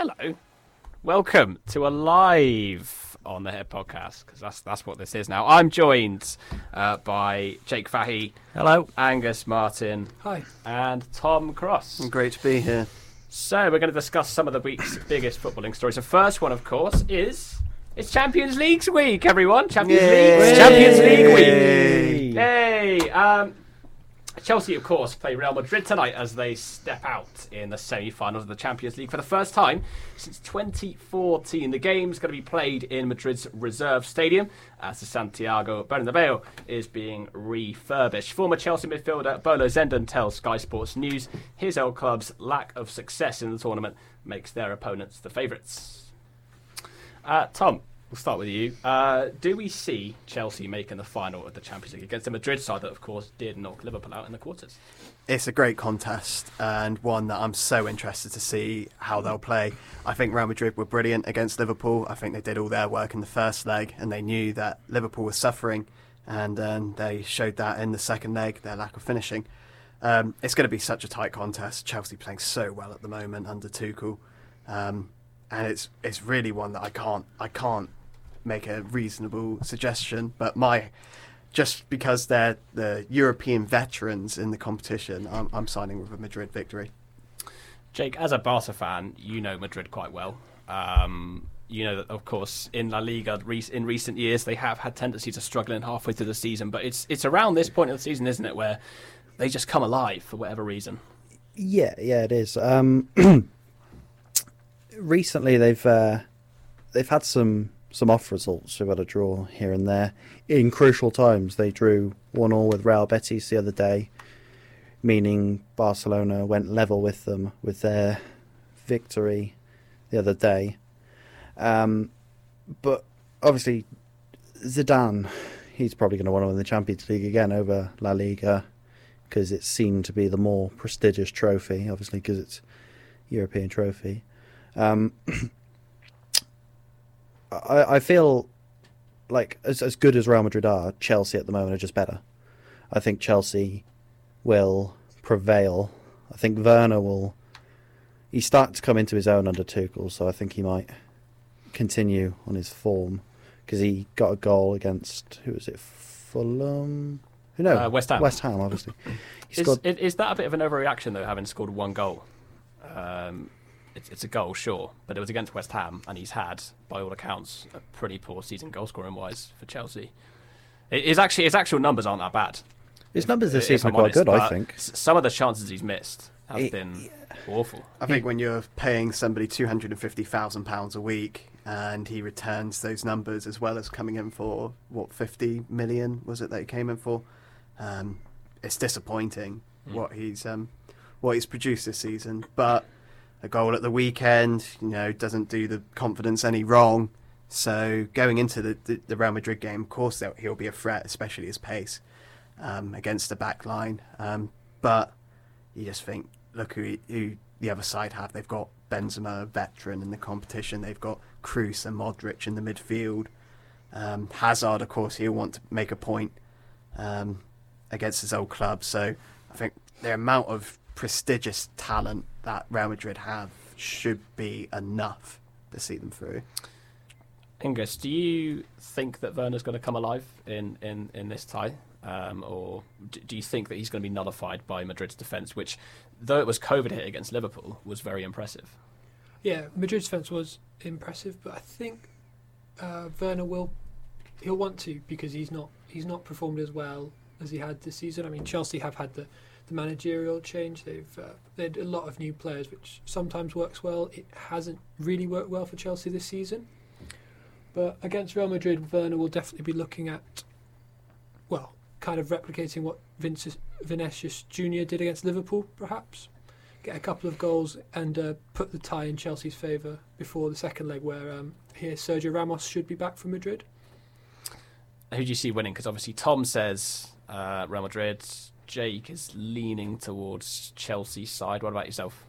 Hello. Welcome to a live on the Head podcast because that's that's what this is now. I'm joined uh, by Jake Fahy. Hello. Angus Martin. Hi. And Tom Cross. Great to be here. So we're going to discuss some of the week's biggest footballing stories. The first one, of course, is it's Champions League week, everyone. Champions League. Champions League week. Yay. Hey, um, Chelsea, of course, play Real Madrid tonight as they step out in the semi-finals of the Champions League for the first time since 2014. The game's going to be played in Madrid's reserve stadium as the Santiago Bernabeu is being refurbished. Former Chelsea midfielder Bolo Zenden tells Sky Sports News his old club's lack of success in the tournament makes their opponents the favourites. Uh, Tom, we'll start with you. Uh, do we see Chelsea making the final of the Champions League against the Madrid side that, of course, did knock Liverpool out in the quarters? It's a great contest and one that I'm so interested to see how they'll play. I think Real Madrid were brilliant against Liverpool. I think they did all their work in the first leg and they knew that Liverpool was suffering and um, they showed that in the second leg, their lack of finishing. Um, it's going to be such a tight contest. Chelsea playing so well at the moment under Tuchel. Um, and it's it's really one that I can't I can't make a reasonable suggestion, but my just because they're the European veterans in the competition, I'm, I'm signing with a Madrid victory. Jake, as a Barca fan, you know Madrid quite well. Um, you know that, of course, in La Liga in recent years they have had tendencies of struggling halfway through the season, but it's it's around this point of the season, isn't it, where they just come alive for whatever reason. Yeah, yeah, it is. Um, recently, they've uh, they've had some some off results. They've had a draw here and there in crucial times. They drew one all with Real Betis the other day, meaning Barcelona went level with them with their victory the other day. Um, but obviously, Zidane, he's probably going to want to win the Champions League again over La Liga because it seemed to be the more prestigious trophy, obviously because it's European trophy. Um, I, I feel like as as good as Real Madrid are, Chelsea at the moment are just better. I think Chelsea will prevail. I think Werner will. He's starting to come into his own under Tuchel, so I think he might continue on his form because he got a goal against who was it? Fulham. No, Uh, West Ham. West Ham, obviously. Is, scored is, is that a bit of an overreaction though, having scored one goal? Um, it's, it's a goal, sure, but it was against West Ham, and he's had, by all accounts, a pretty poor season goal scoring wise for Chelsea. It, his actually his actual numbers aren't that bad. His numbers this season are quite honest, good, I think. Some of the chances he's missed have It- been awful. I think when you're paying somebody two hundred and fifty thousand pounds a week and he returns those numbers as well as coming in for what fifty million was it that he came in for, um, it's disappointing Mm. what he's um, what he's produced this season. But a goal at the weekend, you know, doesn't do the confidence any wrong. So going into the, the, the Real Madrid game, of course, he'll be a threat, especially his pace um, against the back line. Um, but you just think, look who, who the other side have. They've got Benzema, a veteran in the competition. They've got Kroos and Modric in the midfield. Um, Hazard, of course, he'll want to make a point um, against his old club. So I think the amount of prestigious talent that Real Madrid have should be enough to see them through. Angus, do you think that Werner's going to come alive in, in, in this tie? Um, or do you think that he's going to be nullified by Madrid's defence, which, though it was COVID hit against Liverpool, was very impressive? Yeah, Madrid's defence was impressive, but I think uh, Werner will he'll want to because he's not he's not performed as well as he had this season. I mean, Chelsea have had the, the managerial change. They've uh, they had a lot of new players, which sometimes works well. It hasn't really worked well for Chelsea this season. But against Real Madrid, Werner will definitely be looking at well, kind of replicating what Vinicius, Vinicius Junior did against Liverpool, perhaps get a couple of goals and uh, put the tie in Chelsea's favour before the second leg, where um, here Sergio Ramos should be back from Madrid. Who do you see winning? Because obviously Tom says uh, Real Madrid. Jake is leaning towards Chelsea's side. What about yourself?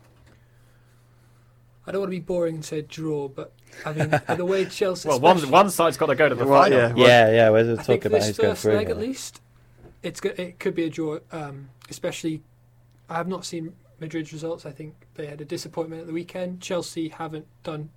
I don't want to be boring and say draw, but I mean the way Chelsea. Well, one one side's got to go to the Well, final. yeah. Well, Yeah, yeah, we're I talking think about this who's going first through. leg at least, it's go- it could be a draw. Um, especially, I have not seen Madrid's results. I think they had a disappointment at the weekend. Chelsea haven't done.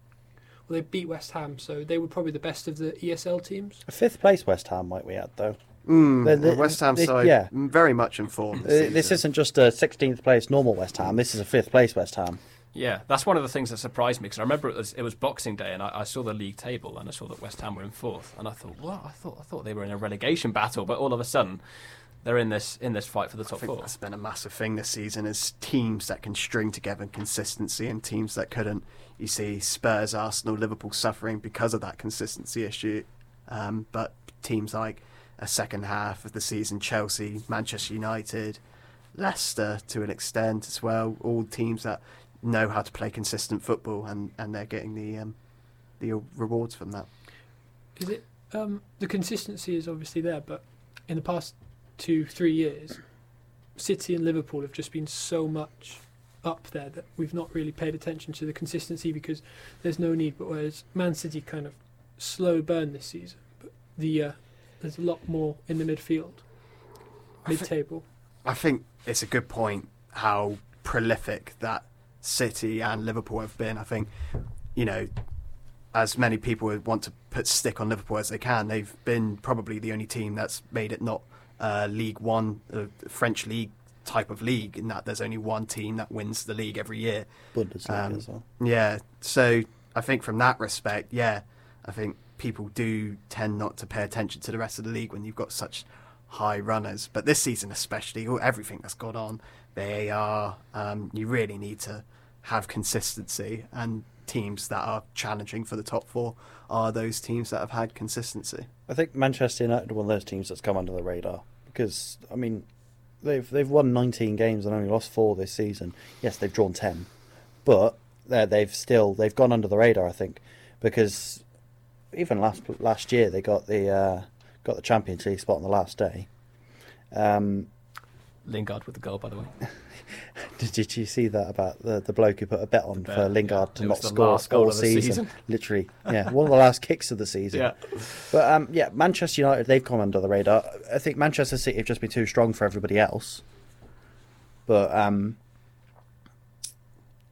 Well, they beat West Ham, so they were probably the best of the ESL teams. Fifth place West Ham might we add though. Mm, The- the- the West Ham the- side, yeah. very much informed. Uh, this isn't just a 16th place normal West Ham. This is a fifth place West Ham. Yeah, that's one of the things that surprised me because I remember it was it was Boxing Day and I, I saw the league table and I saw that West Ham were in fourth and I thought, what? I thought I thought they were in a relegation battle, but all of a sudden they're in this in this fight for the I top think four. that's been a massive thing this season is teams that can string together consistency and teams that couldn't. You see Spurs, Arsenal, Liverpool suffering because of that consistency issue. Um, but teams like a second half of the season, Chelsea, Manchester United, Leicester to an extent as well, all teams that know how to play consistent football and, and they're getting the um, the rewards from that. Is it um, the consistency is obviously there, but in the past two three years, City and Liverpool have just been so much up there that we've not really paid attention to the consistency because there's no need. But whereas Man City kind of slow burn this season, but the uh, there's a lot more in the midfield, mid table. I think it's a good point how prolific that City and Liverpool have been. I think, you know, as many people would want to put stick on Liverpool as they can, they've been probably the only team that's made it not uh, Ligue One, uh, French league type of league, in that there's only one team that wins the league every year. Bundesliga Um, as well. Yeah, so I think from that respect, yeah, I think people do tend not to pay attention to the rest of the league when you've got such high runners. But this season, especially, all- everything that's gone on, VAR, um, you really need to have consistency, and teams that are challenging for the top four are those teams that have had consistency. I think Manchester United are one of those teams that's come under the radar because I mean they've they've won 19 games and only lost four this season. Yes, they've drawn 10, but they they've still they've gone under the radar. I think because even last last year they got the uh, got the Champions League spot on the last day. Um, Lingard with the goal, by the way. did, did you see that about the, the bloke who put a bet on bet, for Lingard yeah. to It not score all season? season. Literally, yeah, one of the last kicks of the season. Yeah, But um, yeah, Manchester United they've come under the radar. I think Manchester City have just been too strong for everybody else. But um,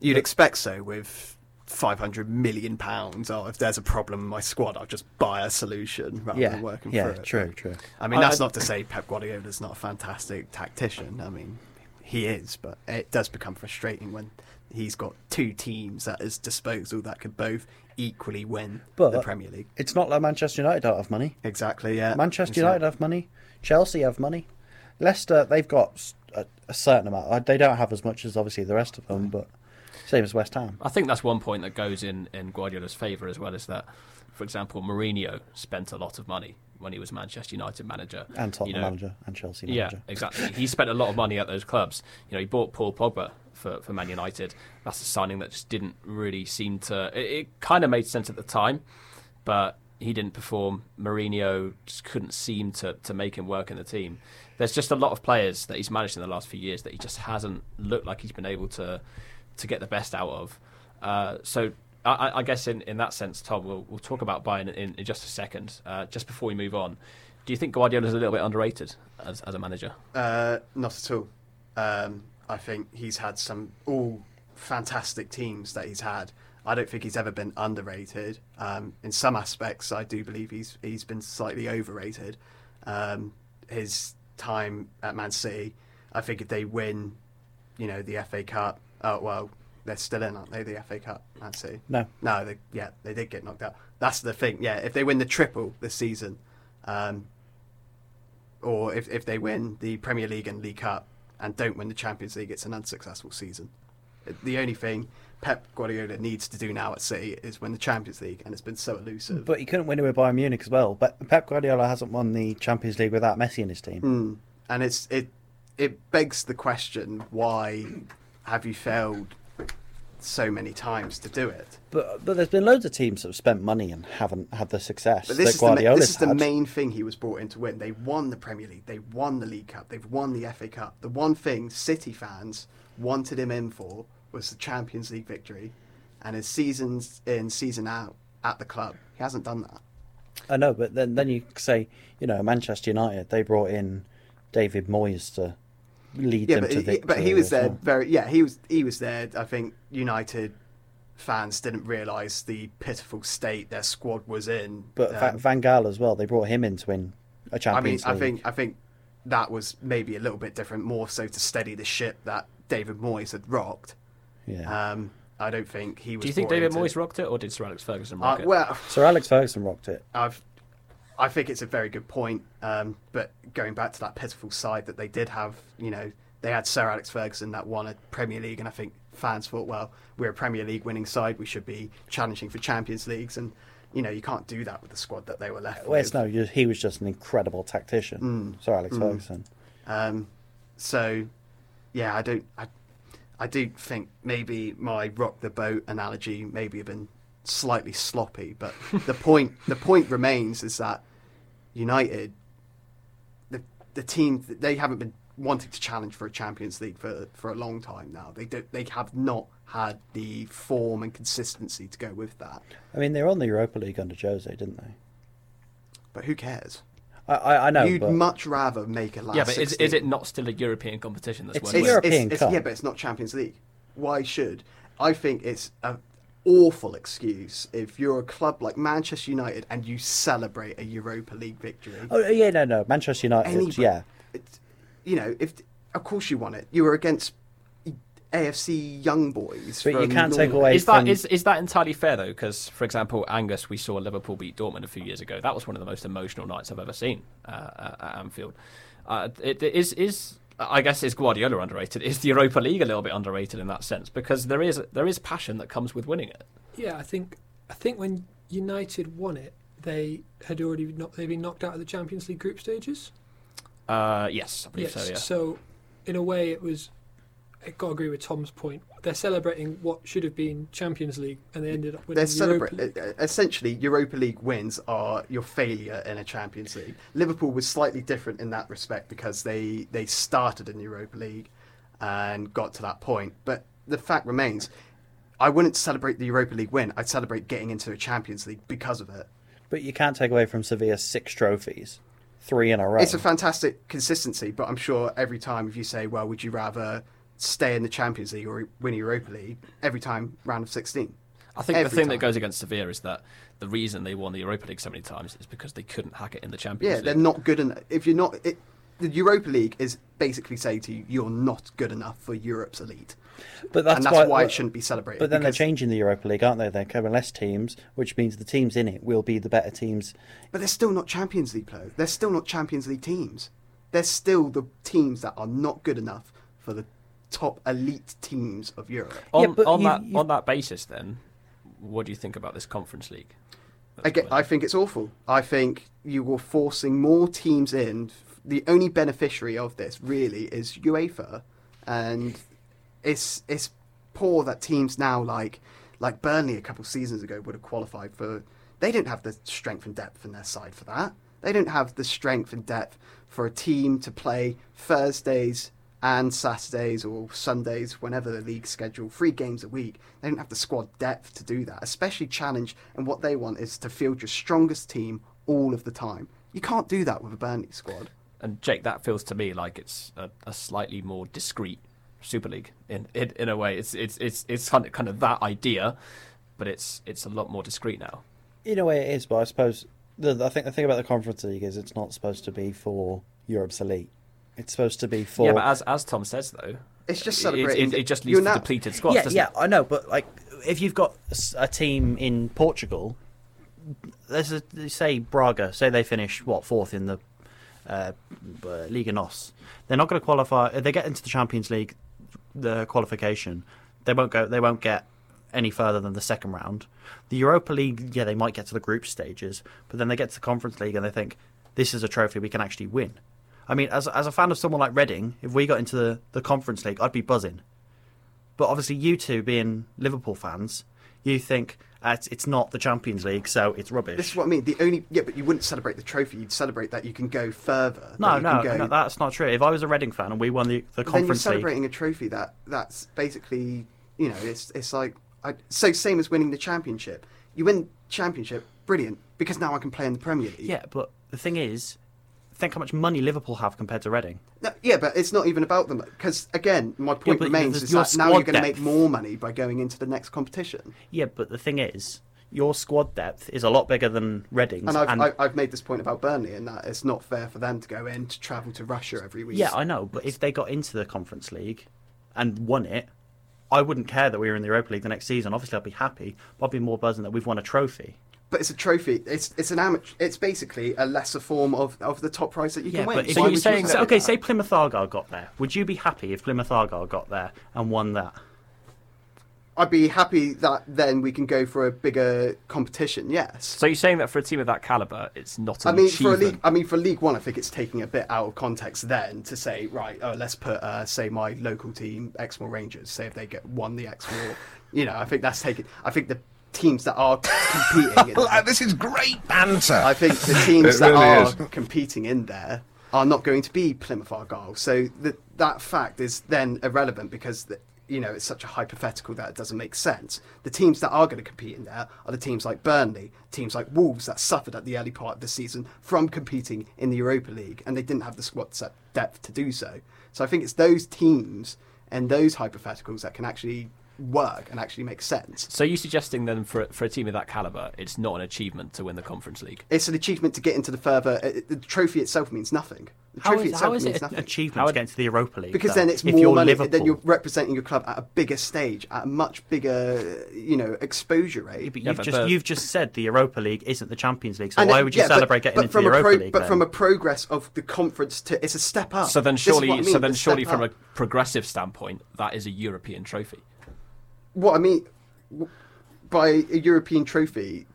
You'd expect so with 500 million pounds. Oh, if there's a problem in my squad, I'll just buy a solution rather yeah, than working yeah, through it. true, true. I mean, that's I- not to say Pep Guardiola's not a fantastic tactician. I mean, he is, but it does become frustrating when he's got two teams at his disposal that could both equally win But- the Premier League. It's not like Manchester United don't have money. Exactly, yeah. Manchester It's United have money. Chelsea have money. Leicester they've got a certain amount. They don't have as much as obviously the rest of them, but same as West Ham. I think that's one point that goes in in Guardiola's favour as well. Is that, for example, Mourinho spent a lot of money when he was Manchester United manager And Tottenham you know, manager and Chelsea manager. Yeah, exactly. He spent a lot of money at those clubs. You know, he bought Paul Pogba for, for Man United. That's a signing that just didn't really seem to. It, it kind of made sense at the time, but he didn't perform. Mourinho just couldn't seem to, to make him work in the team. There's just a lot of players that he's managed in the last few years that he just hasn't looked like he's been able to to get the best out of. Uh, so I- I, guess in, in that sense, Tom, we'll, we'll talk about Bayern in, in just a second. Uh, just before we move on, do you think Guardiola is a little bit underrated as, as a manager? Uh, not at all. Um, I think he's had some all fantastic teams that he's had. I don't think he's ever been underrated. Um, in some aspects, I do believe he's he's been slightly overrated. Um, his time at Man City, I think if they win, you know, the FA Cup. Oh well, they're still in, aren't they? The FA Cup, Man City. No, No, they, yeah, they did get knocked out. That's the thing. Yeah, if they win the triple this season, um, or if if they win the Premier League and League Cup and don't win the Champions League, it's an unsuccessful season. The only thing Pep Guardiola needs to do now at City is win the Champions League, and it's been so elusive. but he couldn't win it with Bayern Munich as well. But Pep Guardiola hasn't won the Champions League without Messi in his team. Mm. And it's it it begs the question: Why have you failed so many times to do it? But but there's been loads of teams that have spent money and haven't had the success But that this is, the, this is the main thing he was brought in to win. They won the Premier League, they won the League Cup, they've won the FA Cup. The one thing City fans wanted him in for was the Champions League victory, and his seasons in, season out at the club, he hasn't done that. I know, but then then you say, you know, Manchester United they brought in David Moyes to lead Yeah, them but to he, victory. but he was there well. very. Yeah, he was he was there. I think United fans didn't realise the pitiful state their squad was in. But Um, Van Gaal as well. They brought him in to win a mean, Champions I mean, League. I think I think that was maybe a little bit different, more so to steady the ship that David Moyes had rocked. yeah. Um, I don't think he was. Do you think David in Moyes rocked it, or did Sir Alex Ferguson Uh, rock it? well, Sir Alex Ferguson rocked it. I've, I think it's a very good point. Um, but going back to that pitiful side that they did have, you know, they had Sir Alex Ferguson that won a Premier League, and I think fans thought, well, we're a Premier League winning side, we should be challenging for Champions Leagues, and you know, you can't do that with the squad that they were left Well, it's with. no, he was just an incredible tactician. Mm. Sir Alex Mm. Ferguson. Um, so, yeah, I don't, I, I do think maybe my rock the boat analogy maybe have been slightly sloppy, but the point, the point remains is that United, the the team, they haven't been wanting to challenge for a Champions League for for a long time now. They don't, they have not had the form and consistency to go with that. I mean, they were on the Europa League under Jose, didn't they? But who cares? I, I, I know. You'd but much rather make a last. yeah, but is, 16. is it not still a European competition? That's It's one a? European it's, Cup. yeah, but it's not Champions League. Why should? I think it's an awful excuse if you're a club like Manchester United and you celebrate a Europa League victory. oh yeah, no, no. Manchester United. Anybody- yeah, It's, you know, if of course you won it, you were against AFC young boys. But you can't take away Is that from- is, is that entirely fair though? Because for example, Angus, we saw Liverpool beat Dortmund a few years ago. That was one of the most emotional nights I've ever seen uh, at at Anfield. Uh, it, it is is I guess is Guardiola underrated? Is the Europa League a little bit underrated in that sense? Because there is there is passion that comes with winning it. Yeah, I think I think when United won it, they had already not, they'd been knocked out of the Champions League group stages. Uh, yes, I believe yes. so. Yeah. So, in a way, it was. I got to agree with Tom's point. They're celebrating what should have been Champions League, and they ended up winning They're the Europa celebrate League. uh, essentially Europa League wins are your failure in a Champions League. Liverpool was slightly different in that respect because they they started in the Europa League and got to that point. But the fact remains, I wouldn't celebrate the Europa League win. I'd celebrate getting into a Champions League because of it. but you can't take away from Sevilla six trophies, three in a row. It's a fantastic consistency, but I'm sure every time if you say, well, would you rather stay in the Champions League or win the Europa League? Every time round of 16. I think the thing time. that goes against Sevilla is that the reason they won the Europa League so many times is because they couldn't hack it in the Champions League. Yeah, League. they're not good enough. If you're not, it, the Europa League is basically saying to you, you're not good enough for Europe's elite, but that's and that's why, why, it shouldn't be celebrated. But then they're changing the Europa League, aren't they? They're having less teams, which means the teams in it will be the better teams. But they're still not Champions League players. They're still not Champions League teams. They're still the teams that are not good enough for the top elite teams of Europe. on, Yeah, on you- that you- on that basis, then, what do you think about this Conference League? That's Again. I think it's awful. I think you were forcing more teams in. The only beneficiary of this really is UEFA, and it's it's poor that teams now like like Burnley a couple of seasons ago would have qualified for. They don't have the strength and depth in their side for that. They don't have the strength and depth for a team to play Thursdays and Saturdays or Sundays, whenever the league schedule, three games a week. They don't have the squad depth to do that, especially challenge. And what they want is to field your strongest team all of the time. You can't do that with a Burnley squad. and Jake, that feels to me like it's a, a slightly more discreet Super League in, in in a way. It's it's it's it's kind of kind of that idea, but it's it's a lot more discreet now. In a way, it is, but I suppose the, I think the thing about the Conference League is it's not supposed to be for Europe's elite. It's supposed to be for Yeah, but as as Tom says though, It's just celebrating. It, it, just leads You're to now- depleted squads. yeah, doesn't yeah, it? I know, but like if you've got a team in Portugal, there's a say Braga, say they finish what fourth in the uh, uh, Liga Nos, they're not going to qualify. If they get into the Champions League, the qualification, they won't go. They won't get any further than the second round. The Europa League, yeah, they might get to the group stages, but then they get to the Conference League and they think this is a trophy we can actually win. I mean, as as a fan of someone like Reading, if we got into the, the Conference League, I'd be buzzing. But obviously, you two being Liverpool fans, you think uh, it's, it's not the Champions League, so it's rubbish. This is what I mean. The only yeah, but you wouldn't celebrate the trophy. You'd celebrate that you can go further. no, no, go- no, that's not true. If I was a Reading fan and we won the, the But then you're Conference League, celebrating a trophy that that's basically you know it's it's like I, so same as winning the championship. You win championship, brilliant, because now I can play in the Premier League. yeah. But the thing is, think how much money Liverpool have compared to Reading. No, yeah, but it's not even about them because again, my point but remains is that now you're going to make more money by going into the next competition. Yeah, but the thing is, your squad depth is a lot bigger than Reading's. And I've, and- I've made this point about Burnley and that it's not fair for them to go in to travel to Russia every week. yeah, I know, but if they got into the Conference League and won it, I wouldn't care that we were in the Europa League the next season. Obviously, I'd be happy, but I'd be more buzzing that we've won a trophy. But it's a trophy. It's it's an amateur. It's basically a lesser form of, of the top prize that you Yeah, can win. but if So you're would you saying say that- okay, that? say Plymouth Argyle got there. Would you be happy if Plymouth Argyle got there and won that? I'd be happy that then we can go for a bigger competition. Yes. So you're saying that for a team of that caliber, it's not an I mean, for a league, I mean, for League One, I think it's taking a bit out of context then to say, right, oh, let's put, uh, say, my local team, Exmoor Rangers, say if they get won the Exmoor, you know, I think that's taking. I think the teams that are competing, in this is great banter. I think the teams that really are is. competing in there are not going to be Plymouth Argyle. So that that fact is then irrelevant because the, you know it's such a hypothetical that it doesn't make sense. The teams that are going to compete in there are the teams like Burnley, teams like Wolves that suffered at the early part of the season from competing in the Europa League, and they didn't have the squad depth to do so. So I think it's those teams and those hypotheticals that can actually work and actually make sense. So you're suggesting then for for a team of that caliber, it's not an achievement to win the Conference League? It's an achievement to get into the further. uh, The trophy itself means nothing. The How trophy is, itself how is means it an nothing. achievement How to it- get into the Europa League? because though? then it's more you're money. Liverpool. Then you're representing your club at a bigger stage, at a much bigger, you know, exposure rate. Yeah, but you've but just the- you've just said the Europa League isn't the Champions League, so And why it- would you yeah, but- celebrate getting but into from the a Europa pro- League? But then? from a progress of the conference to, it's a step up. So then surely, I mean, so then surely step from a progressive standpoint, that is a European trophy. What I mean by a European trophy,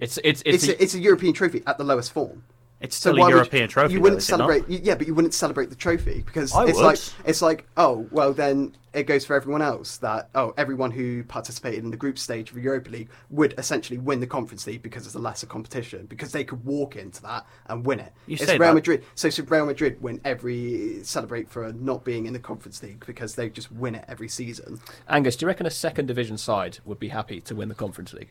It's it's it's, it's a- a, it's a European trophy at the lowest form. It's So still why a would- European trophy. You wouldn't is it not? celebrate, y- yeah, but you wouldn't celebrate the trophy because I it's would. like it's like oh well then it goes for everyone else that oh everyone who participated in the group stage of the Europa League would essentially win the Conference League because it's a lesser competition because they could walk into that and win it. You it's say Real that. Madrid, so should Real Madrid win every celebrate for not being in the Conference League because they just win it every season. Angus, do you reckon a second division side would be happy to win the Conference League?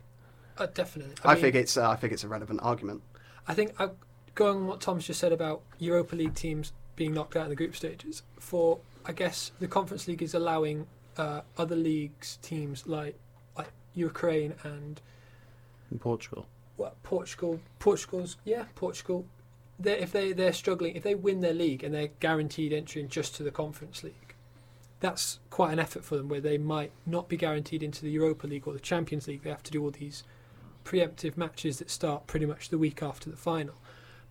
Uh, definitely. I, mean, think it's uh, I think it's a relevant argument. I think uh, going on what Tom's just said about Europa League teams being knocked out in the group stages, for I guess the Conference League is allowing uh, other leagues teams like like Ukraine and in Portugal. well, Portugal. Portugal's yeah, Portugal. They if they they're struggling, if they win their league and they're guaranteed entry just to the Conference League, that's quite an effort for them. Where they might not be guaranteed into the Europa League or the Champions League. They have to do all these preemptive matches that start pretty much the week after the final.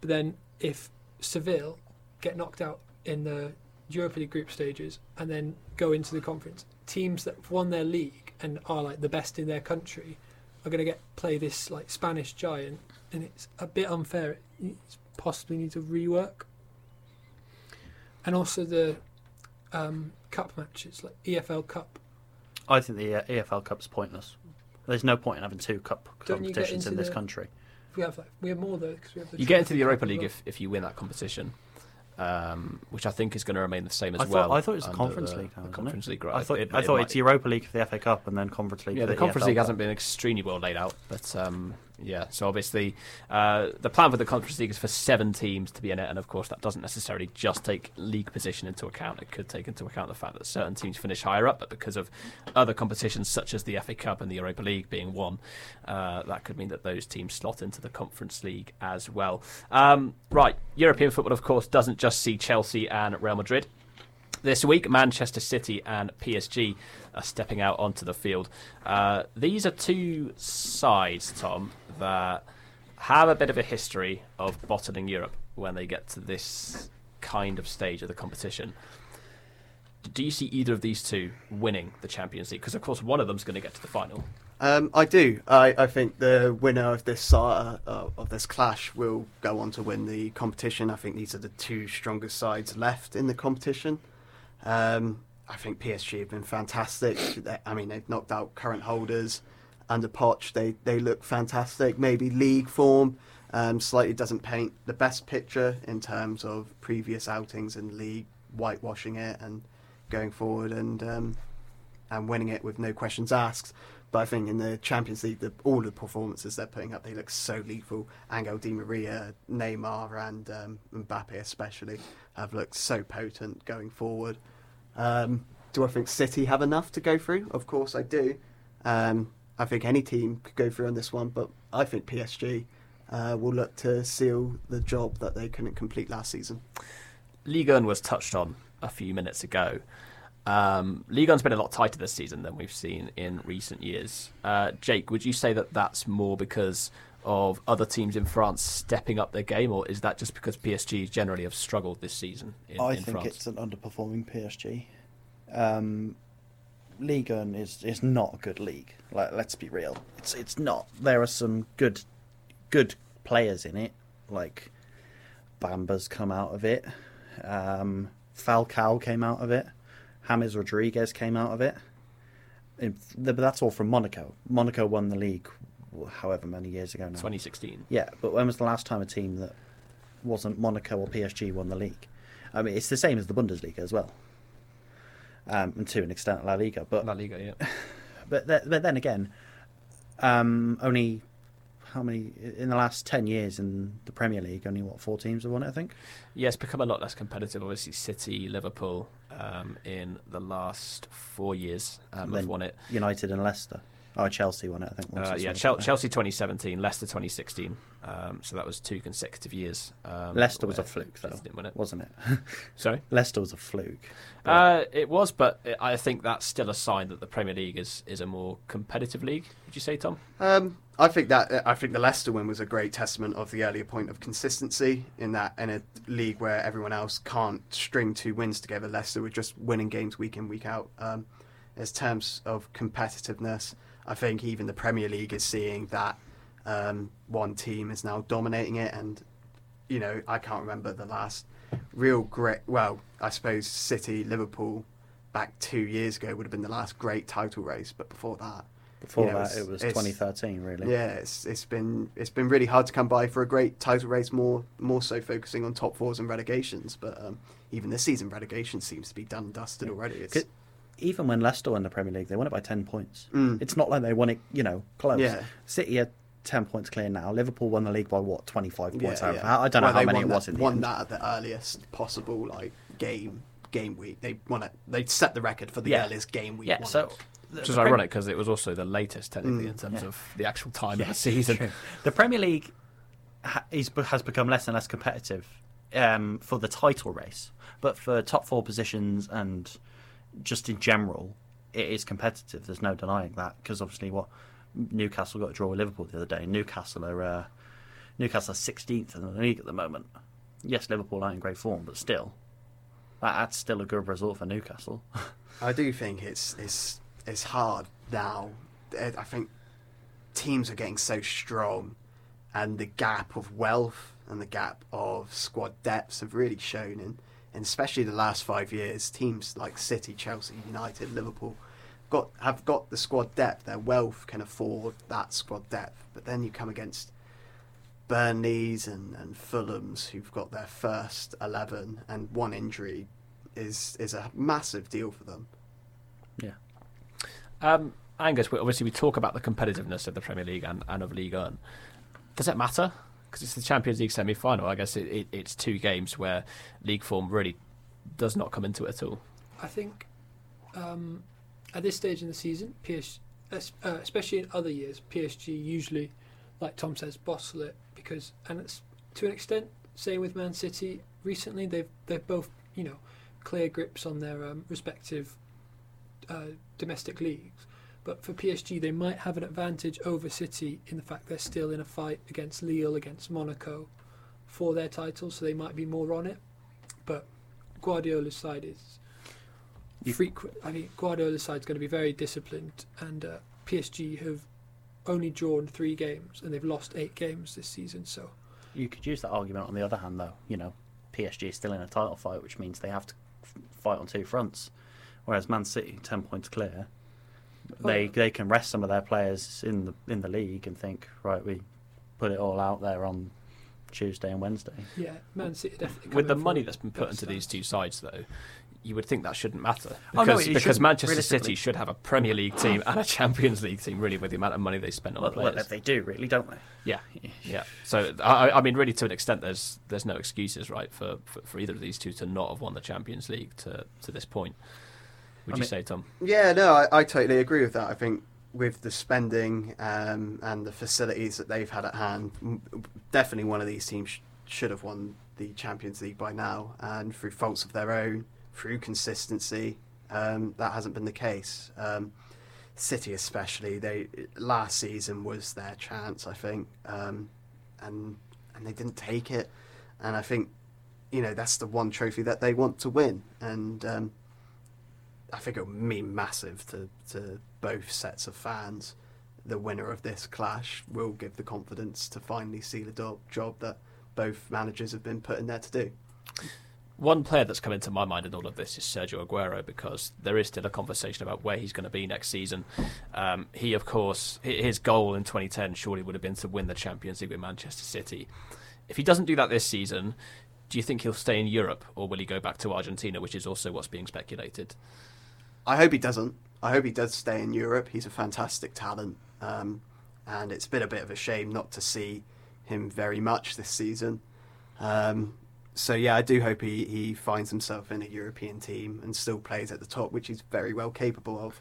But then if Seville get knocked out in the Europa League group stages and then go into the conference, teams that have won their league and are like the best in their country are going to get play this like Spanish giant, and it's a bit unfair. It possibly needs a rework. And also the um, cup matches, like EFL Cup. I think the uh, EFL Cup's pointless. There's no point in having two cup Don't competitions in this the- country. We have like we have more though because we have the You get into the Europa League well. if, if you win that competition, um, which I think is going to remain the same as I thought- well. I thought it was the Conference the- League now, the isn't it? Conference League, right? I thought It- I thought might- it's Europa League for the FA Cup and then Conference League. Yeah, for the Conference EFL League hasn't been extremely well laid out, but um, yeah. So obviously, uh, the plan for the Conference League is for seven teams to be in it, and of course, that doesn't necessarily just take league position into account. It could take into account the fact that certain teams finish higher up, but because of other competitions such as the FA Cup and the Europa League being one, uh, that could mean that those teams slot into the Conference League as well. Um, right, European football, of course, doesn't just see Chelsea and Real Madrid. This week, Manchester City and PSG are stepping out onto the field. Uh, these are two sides, Tom, that have a bit of a history of bottling Europe when they get to this kind of stage of the competition. Do you see either of these two winning the Champions League? Because, of course, one of them's going to get to the final. Um, I do. I, I think the winner of this uh, of this clash will go on to win the competition. I think these are the two strongest sides left in the competition. Um, I think PSG have been fantastic. I mean, they've knocked out current holders under Poch. They they look fantastic. Maybe league form um, slightly doesn't paint the best picture in terms of previous outings in league, whitewashing it and going forward and um, and winning it with no questions asked. But I think in the Champions League, the, all the performances they're putting up, they look so lethal. Angel Di Maria, Neymar, and um, Mbappe especially have looked so potent going forward. Um, do I think City have enough to go through? Of course I do. Um, I think any team could go through on this one, but I think PSG uh, will look to seal the job that they couldn't complete last season. Ligue 1 was touched on a few minutes ago. Um, Ligue 1's been a lot tighter this season than we've seen in recent years. Uh, Jake, would you say that that's more because of other teams in France stepping up their game, or is that just because PSG generally have struggled this season in, I in think France? it's an underperforming PSG. Um, Ligue 1 is is not a good league. Like, let's be real. It's it's not. There are some good good players in it. Like Bamba's come out of it. Um, Falcao came out of it. James Rodriguez came out of it. But that's all from Monaco. Monaco won the league, however many years ago now. 2016. Yeah, but when was the last time a team that wasn't Monaco or PSG won the league? I mean, it's the same as the Bundesliga as well, um, and to an extent La Liga. But La Liga, yeah. but, th- but then again, um, only how many in the last ten years in the Premier League? Only what four teams have won it? I think. Yeah, it's become a lot less competitive. Obviously, City, Liverpool, um, in the last four years um, have won it. United and Leicester. Oh, Chelsea won it. I think. Uh, yeah, well. Chel- Chelsea 2017, Leicester 2016. Um, so that was two consecutive years. Um, Leicester was a fluke, though, didn't win it. wasn't it? Sorry. Leicester was a fluke. But Uh, it was, but it- I think that's still a sign that the Premier League is, is a more competitive league. Would you say, Tom? Um, I think that I think the Leicester win was a great testament of the earlier point of consistency in that in a league where everyone else can't string two wins together. Leicester were just winning games week in week out. Um, as terms of competitiveness, I think even the Premier League is seeing that um, one team is now dominating it, and you know I can't remember the last real great. Well, I suppose City, Liverpool, back two years ago would have been the last great title race, but before that. before you know, that, it was 2013, really. Yeah, it's it's been it's been really hard to come by for a great title race. More more so focusing on top fours and relegations, but um, even this season, relegation seems to be done and dusted already. It's. Even when Leicester won the Premier League, they won it by 10 points. Mm. It's not like they won it, you know, close. Yeah. City are 10 points clear now. Liverpool won the league by what, 25 points? out of- yeah. I don't know Well, how many it was that, in the won end. that at the earliest possible like game game week. They won it. They set the record for the Yeah. earliest game week. Yeah, won so. it. Which is ironic because it was also the latest, technically, Mm. in terms Yeah. of the actual time Yeah, of the season. The Premier League ha- is, has become less and less competitive um, for the title race, but for top four positions and just in general, it is competitive. There's no denying that because obviously, what Newcastle got a draw with Liverpool the other day. Newcastle are uh, Newcastle are 16th in the league at the moment. Yes, Liverpool aren't in great form, but still, that, that's still a good result for Newcastle. I do think it's it's it's hard now. I think teams are getting so strong, and the gap of wealth and the gap of squad depths have really shown in, in especially the last five years. Teams like City, Chelsea, United, Liverpool got have got the squad depth. Their wealth can afford that squad depth, but then you come against Burnleys and, and Fulhams who've got their first eleven, and one injury is is a massive deal for them. yeah. Um, Angus, obviously, we talk about the competitiveness of the Premier League and, and of Ligue 1. Does it matter? Because it's the Champions League semi final. I guess it, it, it's two games where league form really does not come into it at all. I think um, at this stage in the season, PSG, uh, especially in other years, PSG usually, like Tom says, bottle it because, and it's to an extent, same with Man City. Recently, they've they've both you know clear grips on their um, respective uh, domestic leagues. But for PSG, they might have an advantage over City in the fact they're still in a fight against Lille, against Monaco, for their title, so they might be more on it. But Guardiola's side is You- frequent. I mean, Guardiola's side is going to be very disciplined, and uh, PSG have only drawn three games and they've lost eight games this season. So You could use that argument on the other hand, though. You know, PSG is still in a title fight, which means they have to f- fight on two fronts. Whereas Man City, ten points clear, they Oh. they can rest some of their players in the in the league and think, right, we put it all out there on Tuesday and Wednesday. yeah, Man City definitely With the money that's been put better into these two sides, though, you would think that shouldn't matter Oh, because, no, because shouldn't, Manchester City should have a Premier League team and a Champions League team, really, with the amount of money they spend on Well, players. well, they do really, don't they? Yeah, yeah. So I, I mean, really, to an extent, there's there's no excuses, right, for, for, for either of these two to not have won the Champions League to to this point. Would I you mean- say, Tom? Yeah, no, I, I totally agree with that. I think with the spending um, and the facilities that they've had at hand, definitely one of these teams sh- should have won the Champions League by now. And through faults of their own, through consistency, um, that hasn't been the case. Um, City, especially, they last season was their chance, I think, um, and and they didn't take it. And I think, you know, that's the one trophy that they want to win. And um, I think it'll mean massive to, to both sets of fans. The winner of this clash will give the confidence to finally seal the job that both managers have been put in there to do. One player that's come into my mind in all of this is Sergio Aguero because there is still a conversation about where he's going to be next season. Um, he, of course, his goal in 2010 surely would have been to win the Champions League with Manchester City. If he doesn't do that this season, do you think he'll stay in Europe or will he go back to Argentina, which is also what's being speculated? I hope he doesn't. I hope he does stay in Europe. He's a fantastic talent. Um, and it's been a bit of a shame not to see him very much this season. Um, so, yeah, I do hope he, he finds himself in a European team and still plays at the top, which he's very well capable of.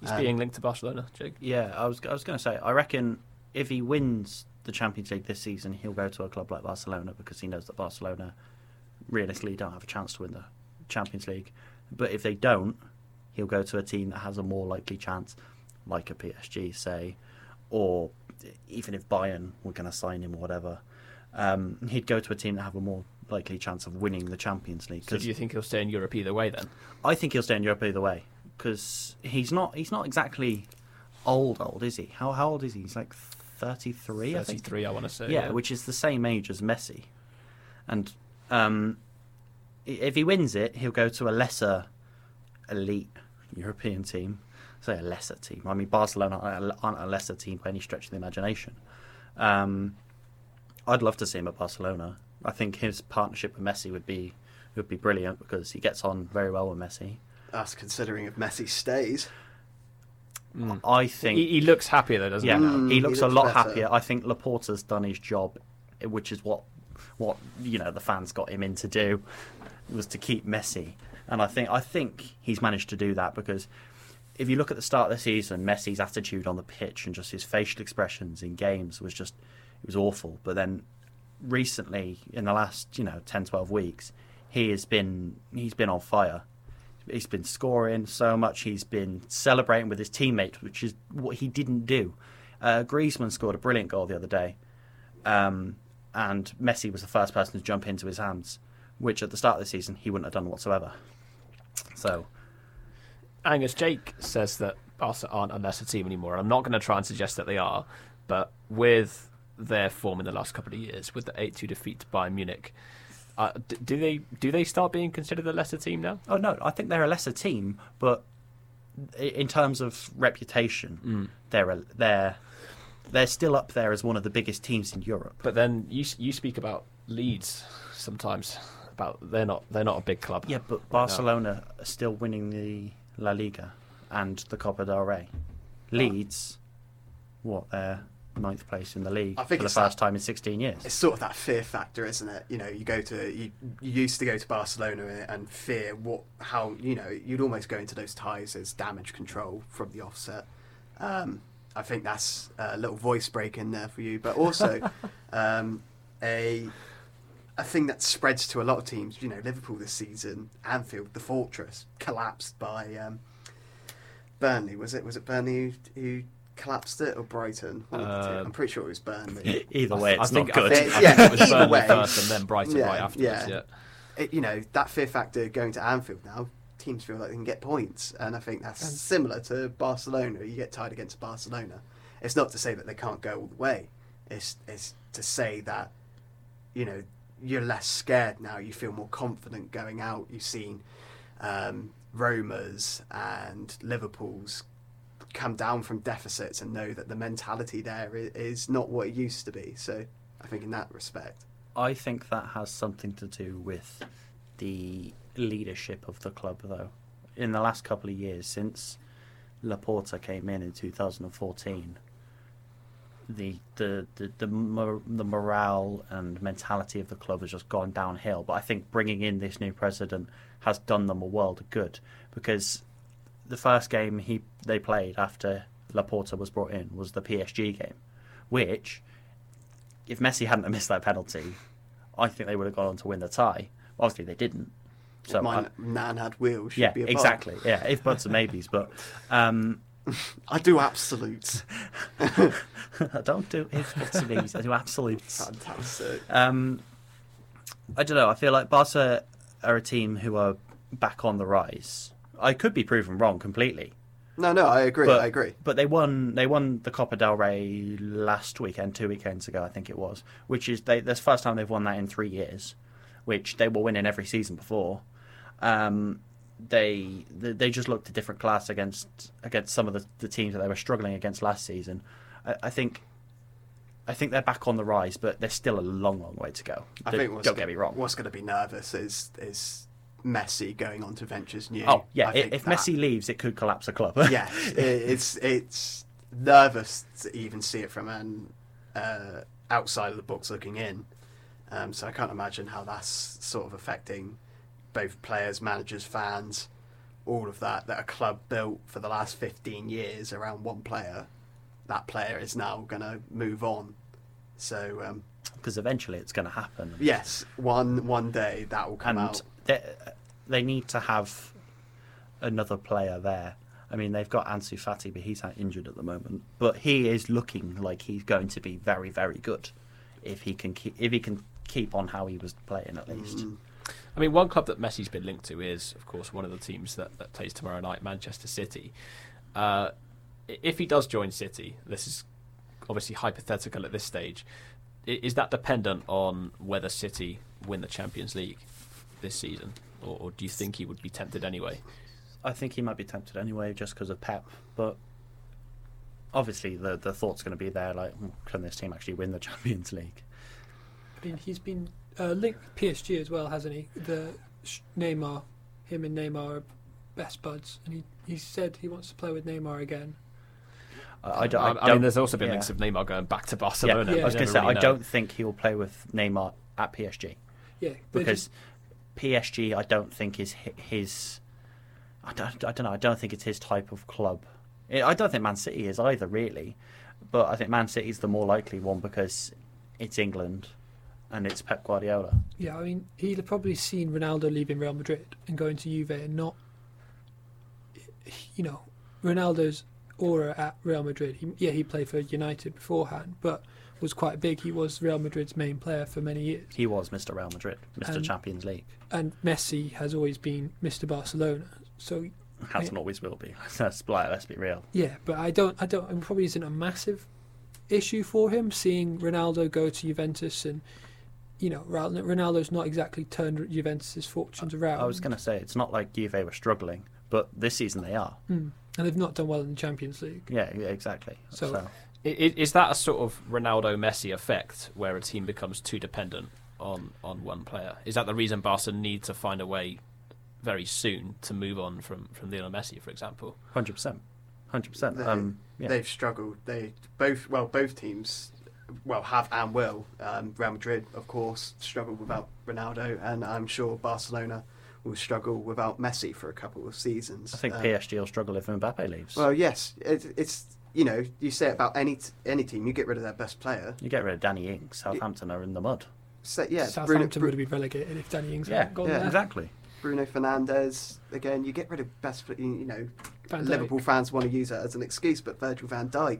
He's Um, being linked to Barcelona, Jake. Yeah, I was I was going to say, I reckon if he wins the Champions League this season, he'll go to a club like Barcelona because he knows that Barcelona realistically don't have a chance to win the Champions League. But if they don't, he'll go to a team that has a more likely chance, like a PSG, say, or even if Bayern were going to sign him or whatever, um, he'd go to a team that have a more likely chance of winning the Champions League. So do you think he'll stay in Europe either way then? I think he'll stay in Europe either way because he's not he's not exactly old old, is he? How how old is he? He's like thirty three, I think. 33, I want to say. Yeah, which is the same age as Messi, and um, if he wins it, he'll go to a lesser elite European team. Say a lesser team. I mean, Barcelona aren't aren't a lesser team by any stretch of the imagination. Um, I'd love to see him at Barcelona. I think his partnership with Messi would be would be brilliant because he gets on very well with Messi. Us considering if Messi stays. Mm. I think He, he looks happier though, doesn't Yeah, he? now? Mm, he he looks a lot better. happier. I think Laporta's done his job, which is what what you know the fans got him in to do was to keep Messi, and I think I think he's managed to do that because if you look at the start of the season, Messi's attitude on the pitch and just his facial expressions in games was just it was awful. But then recently, in the last you know 10, 12 weeks, he has been he's been on fire. He's been scoring so much. He's been celebrating with his teammates, which is what he didn't do. Uh, Griezmann scored a brilliant goal the other day, um, and Messi was the first person to jump into his hands, which at the start of the season he wouldn't have done whatsoever. So Angus Jake says that Barca aren't a lesser team anymore. and I'm not going to try and suggest that they are, but with their form in the last couple of years, with the 8-2 defeat by Munich, uh, d- do they do they start being considered a lesser team now? Oh no, I think they're a lesser team, but in terms of reputation, they're a, they're they're still up there as one of the biggest teams in Europe. But then you you speak about Leeds sometimes about they're not they're not a big club. Yeah, but Barcelona are still winning the La Liga and the Copa del Rey. Leeds, what they're ninth place in the league I think for the it's that- first time in 16 years. It's sort of that fear factor, isn't it? You know, you go to you, you used to go to Barcelona and, and fear what how you know you'd almost go into those ties as damage control from the offset. Um, I think that's a little voice break in there for you, but also um, a a thing that spreads to a lot of teams. You know, Liverpool this season, Anfield, the fortress, collapsed by um, Burnley. Was it was it Burnley who, who collapsed it or Brighton? One of the two. Uh, I'm pretty sure it was Burnley. Either way, I it's think, not good. I think, I Yeah, think it was either Burnley way. first and then Brighton Yeah, right afterwards. yeah. Yeah. it, you know that fear factor going to Anfield now. Teams feel like they can get points, and I think that's similar to Barcelona. You get tied against Barcelona. It's not to say that they can't go all the way. It's it's to say that you know you're less scared now. You feel more confident going out. You've seen um, Roma's and Liverpool's come down from deficits and know that the mentality there is, is not what it used to be. So I think in that respect. I think that has something to do with the leadership of the club, though. In the last couple of years, since Laporta came in in 2014, the the the the, mor- the morale and mentality of the club has just gone downhill. But I think bringing in this new president has done them a world of good because the first game he they played after Laporta was brought in was the PSG game, which if Messi hadn't missed that penalty, I think they would have gone on to win the tie. Obviously, they didn't. So Mine, I- Nan had wheels. Yeah, be a exactly. Yeah, if buts and maybes, but um, I do absolutes. I don't do if buts and maybes. I do absolutes. Fantastic. Um, I don't know. I feel like Barca are a team who are back on the rise. I could be proven wrong completely, No, no, I agree. but I agree. But they won. They won the Copa del Rey last weekend, two weekends ago, I think it was. Which is they, that's the first time they've won that in three years. Which they were winning every season before. Um, they they just looked a different class against against some of the, the teams that they were struggling against last season. I, I think. I think they're back on the rise, but there's still a long, long way to go. I Don't- think what's don't get me wrong. What's going to be nervous is is Messi going on to ventures new. Oh yeah, if that- Messi leaves, it could collapse a club. yeah, it, it's it's nervous to even see it from an uh, outside of the box looking in. Um, so I can't imagine how that's sort of affecting both players, managers, fans, all of that. That a club built for the last fifteen years around one player, that player is now going to move on. So um, because eventually it's going to happen. yes, one one day that will come and out. they, they need to have another player there. I mean, they've got Ansu Fati, but he's injured at the moment. But he is looking like he's going to be very, very good if he can keep if he can keep on how he was playing at least. Mm. I mean, one club that Messi's been linked to is, of course, one of the teams that, that plays tomorrow night, Manchester City. Uh, if he does join City, this is obviously hypothetical at this stage. Is that dependent on whether City win the Champions League this season, or, or do you think he would be tempted anyway? I think he might be tempted anyway, just because of Pep. But obviously, the the thought's going to be there, like, "Hmm, can this team actually win the Champions League? I mean, he's been uh, linked with PSG as well, hasn't he? The sh- Neymar, him and Neymar are best buds, and he, he said he wants to play with Neymar again. I, I don't. I, I I mean, there's also been yeah. links of Neymar going back to Barcelona. Yeah. I was going to say, really I don't think he will play with Neymar at PSG. Yeah, but because PSG, I don't think is his. I don't, I don't know. I don't think it's his type of club. I I don't think Man City is either, really. But I think Man City is the more likely one because it's England and it's Pep Guardiola. Yeah, I mean, he'd have probably seen Ronaldo leaving Real Madrid and going to Juve and not, you know, Ronaldo's aura at Real Madrid. He, yeah, he played for United beforehand, but was quite big. He was Real Madrid's main player for many years. He was Mr. Real Madrid, Mr. And- Champions League. And Messi has always been Mr. Barcelona. So Hasn't always will be. Let's, like, let's be real. yeah, but I don't, I don't, it probably isn't a massive issue for him seeing Ronaldo go to Juventus and. You know, Ronaldo's not exactly turned Juventus's fortunes around. I was going to say, it's not like Juve were struggling, but this season they are. Mm. And they've not done well in the Champions League. Yeah, yeah exactly. So- so I- i- Is that a sort of Ronaldo Messi effect where a team becomes too dependent on, on one player? Is that the reason Barca need to find a way very soon to move on from, from Lionel Messi, for example? hundred percent, hundred percent. They- Um, yeah. They've struggled. They both well, both teams, well, have and will. Um, Real Madrid, of course, struggled without Ronaldo, and I'm sure Barcelona will struggle without Messi for a couple of seasons. I think Um, PSG will struggle if Mbappe leaves. Well, yes, it, it's you know you say about any t- any team, you get rid of their best player. you get rid of Danny Ings. Southampton are in the mud. So, yeah, Southampton Bruno, would have been relegated if Danny Ings Yeah, hadn't gone yeah. there. exactly. Bruno Fernandes again. You get rid of best. You you know, Liverpool fans want to use it as an excuse, but Virgil van Dijk.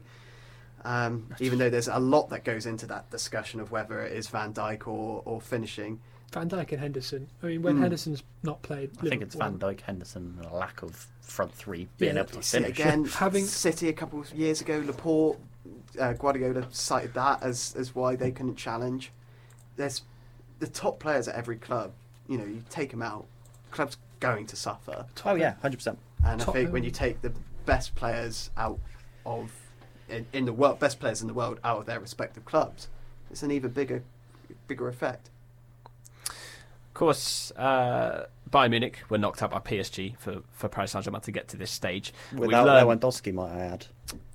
Um, even though there's a lot that goes into that discussion of whether it is Van Dijk or, or finishing, Van Dijk and Henderson. I mean, when Mm. Henderson's not played, I think it's Van Liverpool- Dijk, Henderson, and a lack of front three being Yeah, able to See, finish. again, Having- City a couple of years ago, Laporte, uh, Guardiola cited that as, as why they couldn't challenge. There's the top players at every club. You know, you take them out, club's going to suffer. Oh yeah, hundred percent. And I think when you take the best players out of in, in the world, best players in the world out of their respective clubs, it's an even bigger bigger effect. Of course, uh, Bayern Munich were knocked out by PSG for, for Paris Saint Germain to get to this stage. Without learned- Lewandowski, might I add.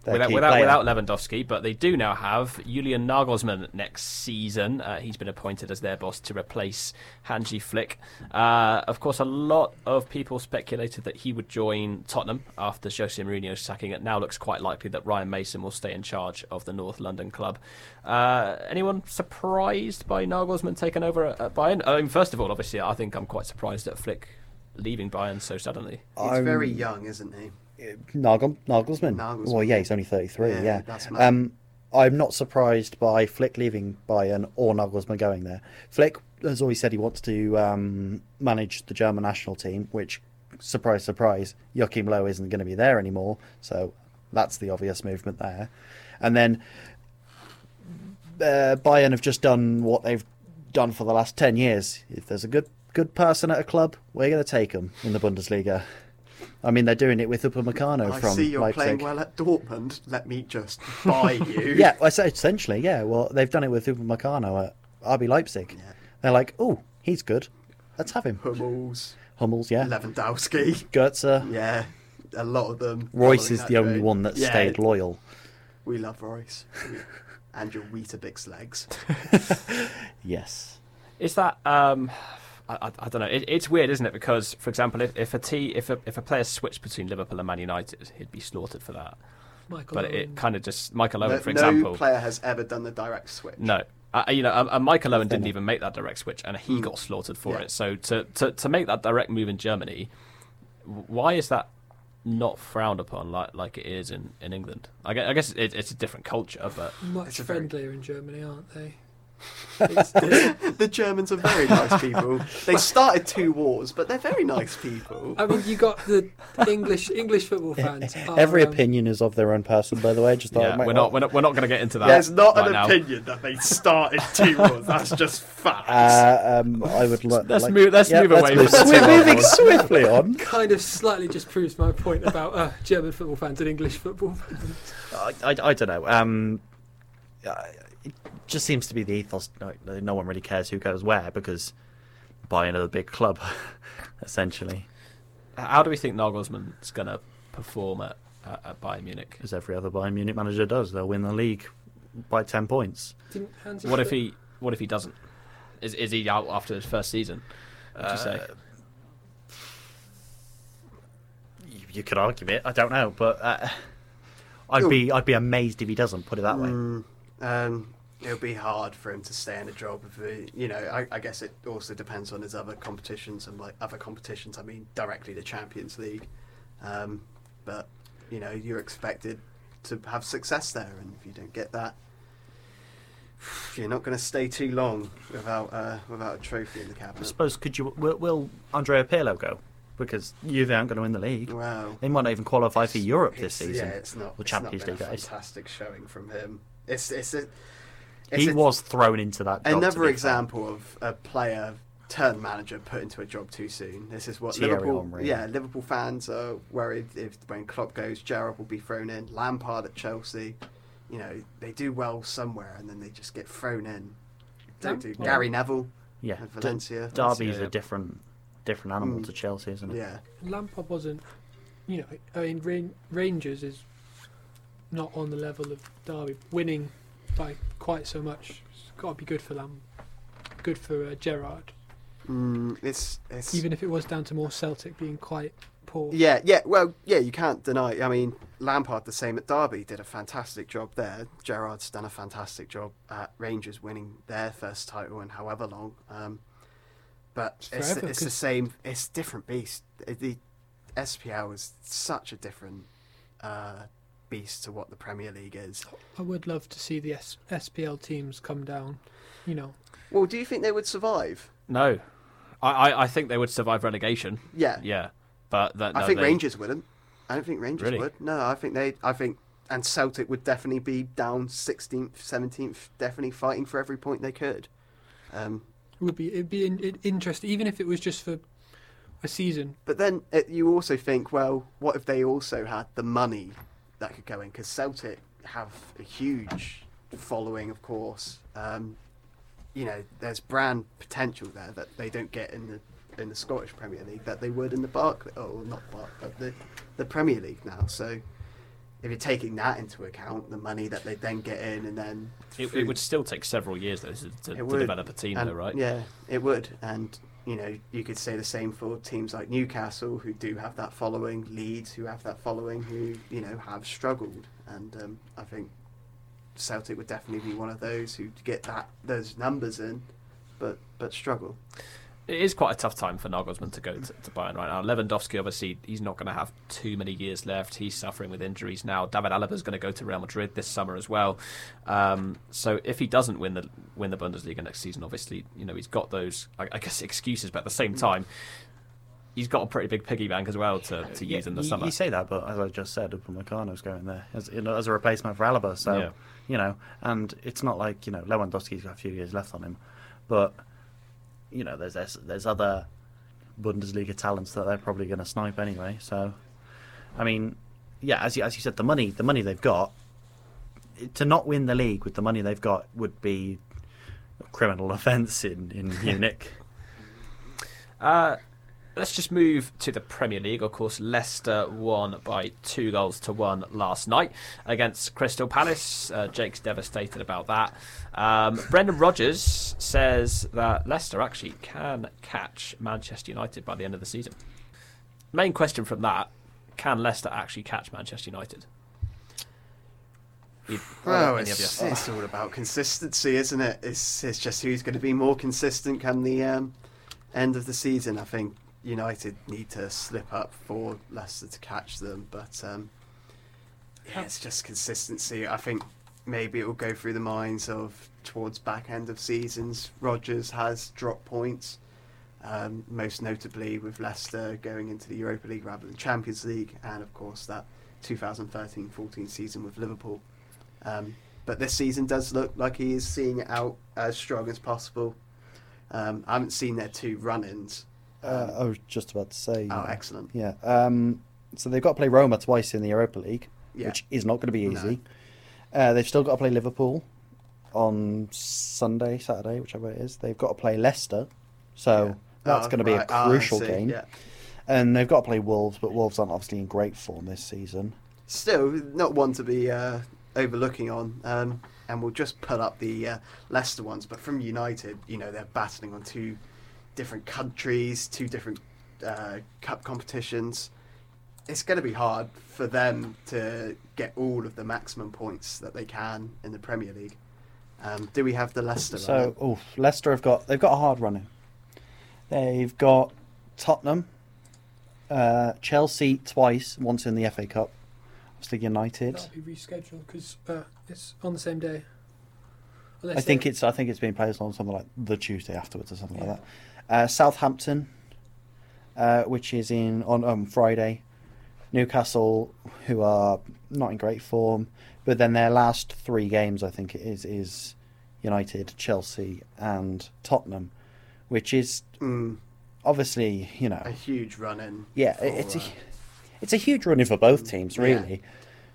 Their without without, player. without Lewandowski, but they do now have Julian Nagelsmann next season. Uh, he's been appointed as their boss to replace Hansi Flick. Uh, of course, a lot of people speculated that he would join Tottenham after Jose Mourinho's sacking. It now looks quite likely that Ryan Mason will stay in charge of the North London club. Uh, anyone surprised by Nagelsmann taking over at, at Bayern? I mean, first of all, obviously, I think I'm quite surprised at Flick leaving Bayern so suddenly. He's I'm- very young, isn't he? Nagel, Nagelsmann. Nagelsmann. Well, yeah, he's only 33, Yeah, yeah. that's mad. um, I'm not surprised by Flick leaving Bayern or Nagelsmann going there. Flick has always said he wants to um, manage the German national team, which, surprise, surprise, Joachim Low isn't going to be there anymore. So that's the obvious movement there. And then uh, Bayern have just done what they've done for the last 10 years. If there's a good good person at a club, we're going to take them in the Bundesliga. I mean, they're doing it with Upamecano I from see you're Leipzig. playing well at Dortmund. Let me just buy you. Yeah, I essentially, yeah. Well, they've done it with Upamecano at RB Leipzig. Yeah. They're like, oh, he's good. Let's have him. Hummels, Hummels, yeah. Lewandowski. Goetze. Yeah, a lot of them. Reus is the only train. one that Yeah, stayed loyal. We love Reus. and your Weetabix legs. Yes. Is that um, I, I, I don't know. It, it's weird, isn't it? Because, for example, if, if a t if a if a player switched between Liverpool and Man United, he'd be slaughtered for that. Michael But Owen. it kind of just Michael Owen, No, for example. no player has ever done the direct switch. No. Uh, you know, and, and Michael Owen didn't even make that direct switch, and he Mm. got slaughtered for Yeah. it. So to, to to make that direct move in Germany, why is that not frowned upon like like it is in, in England? I guess, I guess it, it's a different culture, but much It's a very- friendlier in Germany, aren't they? It's- the Germans are very nice people. They started two wars, but they're very nice people. I mean, you got the English English football fans. are, Every um, opinion is of their own person, by the way. Just thought yeah, we're not we're not we're not going to get into that. There's not right an now. opinion that they started two wars. That's just facts. Uh, um, I would lo- Let's like. move- let's Yeah, move let's away move- We're moving swiftly on. Kind of slightly just proves my point about uh, German football fans and English football fans. I, I, I don't know. Um, uh, it just seems to be the ethos. No, no one really cares who goes where because Bayern are the big club, essentially, How do we think Nagelsmann's going to perform at, at, at Bayern Munich? as every other Bayern Munich manager does. They'll win the league by ten points. What if he what if he doesn't? Is is he out after his first season? Would you say? Uh, You, you could argue it. I don't know, but uh, I'd be I'd be amazed if he doesn't. Put it that way. Mm, um, it'll be hard for him to stay in a job. If he, you know, I, I guess it also depends on his other competitions and like other competitions. I mean, directly the Champions League. Um, but you know, you're expected to have success there, and if you don't get that, you're not going to stay too long without uh, without a trophy in the cabinet. I suppose could you will, will Andrea Pirlo go because Juve aren't going to win the league. Wow. They might not even qualify for Europe this season. Yeah, it's not. Or it's Champions not been League, a fantastic showing from him. It's it's a. It's he a- was thrown into that. Job, Another be fair. example of a player turned manager put into a job too soon. This is what Thierry Liverpool. Henry. Yeah, Liverpool fans are worried if when Klopp goes, Gerrard will be thrown in. Lampard at Chelsea, you know, they do well somewhere and then they just get thrown in. Don't do Lampard? Gary Neville Yeah, at D- Valencia. Derby's yeah. a different different animal Mm. to Chelsea, isn't it? yeah, Lampard wasn't, you know, I mean, Rangers is not on the level of Derby. Winning by quite so much, it's got to be good for Lam, good for uh, Gerrard. mm, it's it's Even if it was down to more Celtic being quite poor. Yeah, yeah. Well, yeah. You can't deny. I mean, Lampard, the same at Derby, did a fantastic job there. Gerrard's done a fantastic job at Rangers, winning their first title in however long. Um, but It's it's, forever, it's the same. It's a different beast. The SPL is such a different uh, beast to what the Premier League is. I would love to see the S- SPL teams come down. You know, Well, do you think they would survive? No, I, I, I think they would survive relegation. Yeah, Yeah, but that, I think they- Rangers wouldn't. I don't think Rangers Really? would. No, I think they. I think and Celtic would definitely be down 16th, 17th, definitely fighting for every point they could. Um, it would be it'd be in, in, interesting, even if it was just for a season. but then it, you also think, well, what if they also had the money that could go in? Because Celtic have a huge following, of course. Um, you know, there's brand potential there that they don't get in the in the Scottish Premier League that they would in the Barclay, oh not Barclay, but the the Premier League now. So if you're taking that into account, the money that they then get in, and then It, it would still take several years though to, to, to develop a team, and, though, right? Yeah, it would, and you know, you could say the same for teams like Newcastle, who do have that following, Leeds, who have that following, who you know have struggled, and um, I think Celtic would definitely be one of those who get that those numbers in, but but struggle. It is quite a tough time for Nagelsmann to go to, to Bayern right now. Lewandowski, obviously, he's not going to have too many years left. He's suffering with injuries now. David Alaba is going to go to Real Madrid this summer as well. Um, so if he doesn't win the win the Bundesliga next season, obviously, you know he's got those, I, I guess, excuses. But at the same time, he's got a pretty big piggy bank as well to, to use in the you, summer. You say that, but as I just said, Upamecano's going there as, you know, as a replacement for Alaba. So, Yeah. you know, and it's not like you know Lewandowski's got a few years left on him, but you know, there's there's, there's other Bundesliga talents that they're probably going to snipe anyway. So, I mean, yeah, as you, as you said, the money the money they've got to not win the league with the money they've got would be a criminal offence in in Munich. Uh, let's just move to the Premier League. Of course, Leicester won by two goals to one last night against Crystal Palace. Uh, Jake's devastated about that. Um, Brendan Rodgers says that Leicester actually can catch Manchester United by the end of the season. Main question from that can Leicester actually catch Manchester United? Well, it's, it's all about consistency, isn't it? It's it's just who's going to be more consistent come the um, end of the season. I think United need to slip up for Leicester to catch them, but um, yeah, it's just consistency. I think maybe it will go through the minds of towards back end of seasons. Rodgers has dropped points, um, most notably with Leicester going into the Europa League rather than Champions League, and of course that 2013-14 season with Liverpool. Um, but this season does look like he is seeing it out as strong as possible. Um, I haven't seen their two run-ins. Uh, I was just about to say. oh, excellent! Yeah. Um, so they've got to play Roma twice in the Europa League, Yeah. which is not going to be No. easy. Uh, they've still got to play Liverpool on Sunday, Saturday, whichever it is. They've got to play Leicester, so Yeah. that's Oh, going to be right. a Ah, crucial see, game. Yeah. And they've got to play Wolves, but Wolves aren't obviously in great form this season. Still, not one to be uh, overlooking on. Um, and we'll just put up the uh, Leicester ones. But from United, you know, they're battling on two different countries, two different uh, cup competitions. It's going to be hard for them to get all of the maximum points that they can in the Premier League. Um, do we have the Leicester? So, oh, Leicester have got they've got a hard running. They've got Tottenham, uh, Chelsea twice, once in the FA Cup. Obviously United. That'll be rescheduled because uh, it's on the same day. I think they- it's I think it's being played on something like the Tuesday afterwards or something Yeah. like that. Uh, Southampton, uh, which is in on um, Friday. Newcastle, who are not in great form, but then their last three games, I think it is, is United, Chelsea, and Tottenham, which is Mm, obviously you know a huge run-in. yeah for, it's a, uh, it's a huge running for both teams Yeah. really.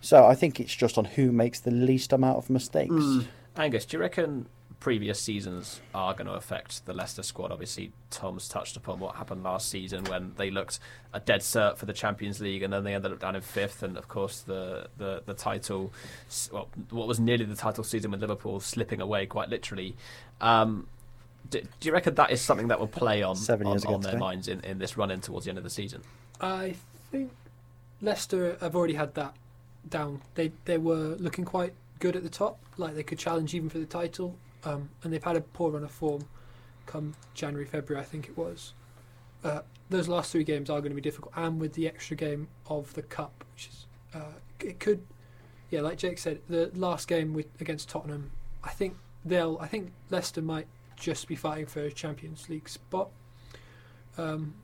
So I think it's just on who makes the least amount of mistakes. Mm. Angus, do you reckon previous seasons are going to affect the Leicester squad? Obviously, Tom's touched upon what happened last season when they looked a dead cert for the Champions League and then they ended up down in fifth. And of course, the, the, the title, well, what was nearly the title season with Liverpool slipping away quite literally. Um, do, do you reckon that is something that will play on, Seven on, years ago on their today. minds in, in this run in towards the end of the season? I think Leicester have already had that down. They they were looking quite good at the top, like they could challenge even for the title. Um, and they've had a poor run of form come January, February, I think it was. Uh, those last three games are going to be difficult, and with the extra game of the cup, which is uh, it could, yeah, like Jake said, the last game with against Tottenham, I think they'll, I think Leicester might just be fighting for a Champions League spot. Um,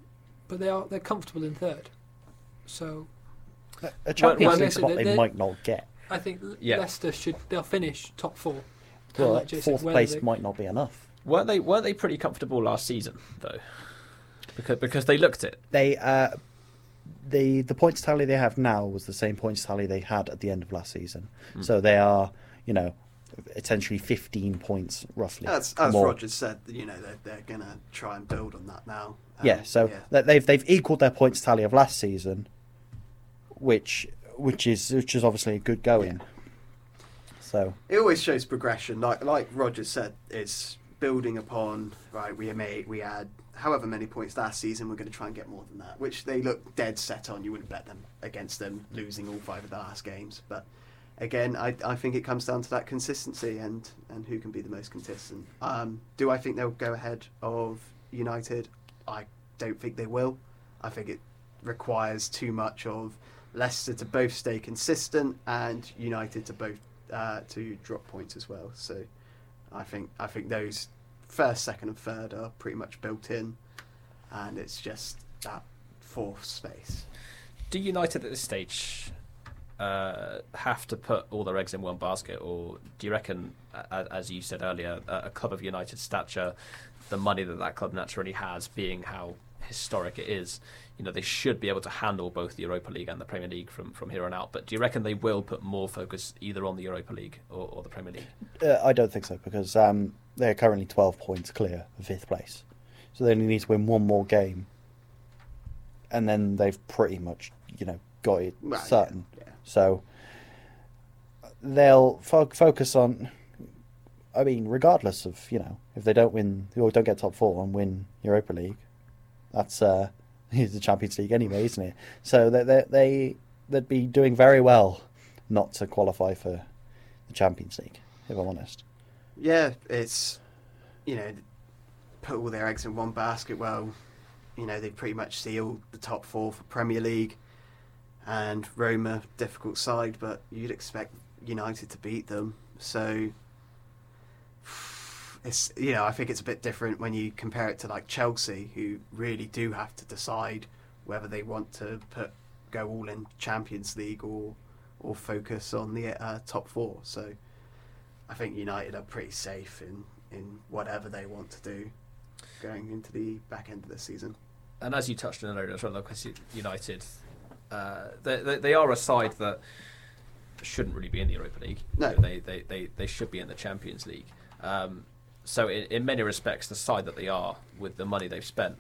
but they are they're comfortable in third, so A Champions well, League spot they they- might not get. I think Yeah. Leicester should they'll finish top four. And Well, like Jay said, fourth place they- might not be enough. Weren't they, weren't they pretty comfortable last season, though? Because, because they looked it. They uh, the the points tally they have now was the same points tally they had at the end of last season. Mm. So they are, you know, essentially 15 points roughly. As, as more. Rodgers said, you know they're, they're going to try and build on that now. Um, Yeah, so yeah. they've they've equalled their points tally of last season, which which is which is obviously a good going. So it always shows progression. Like like Rodgers said, it's building upon right. We made we had however many points last season. We're going to try and get more than that, which they look dead set on. You wouldn't bet them against them losing all five of the last games. But again, I I think it comes down to that consistency and and who can be the most consistent. Um, do I think they'll go ahead of United? I don't think they will. I think it requires too much of Leicester to both stay consistent and United to both uh, to drop points as well. So I think I think those first, second, and third are pretty much built in, and it's just that fourth space. Do United at this stage uh, have to put all their eggs in one basket, or do you reckon, as you said earlier, a a club of United stature, the money that that club naturally has, being how historic it is, you know, they should be able to handle both the Europa League and the Premier League from, from here on out. But do you reckon they will put more focus either on the Europa League or, or the Premier League? uh, I don't think so because um, they're currently 12 points clear of fifth place, so they only need to win one more game, and then they've pretty much you know got it Well, yeah, certain. yeah. So they'll fo- focus on. I mean, regardless of you know if they don't win or don't get top four and win Europa League, that's uh, the Champions League anyway, isn't it? So they they they they'd be doing very well not to qualify for the Champions League, if I'm honest. Yeah, it's you know put all their eggs in one basket. Well, you know they pretty much sealed the top four for Premier League, and Roma difficult side, but you'd expect United to beat them. So it's you know I think it's a bit different when you compare it to like Chelsea, who really do have to decide whether they want to put go all in Champions League or or focus on the uh, top four. So. I think United are pretty safe in, in whatever they want to do going into the back end of the season. and as you touched on earlier as well, United, uh, they, they, they are a side that shouldn't really be in the Europa League. No. You know, they, they, they, they should be in the Champions League. Um, so in, in many respects, the side that they are, with the money they've spent,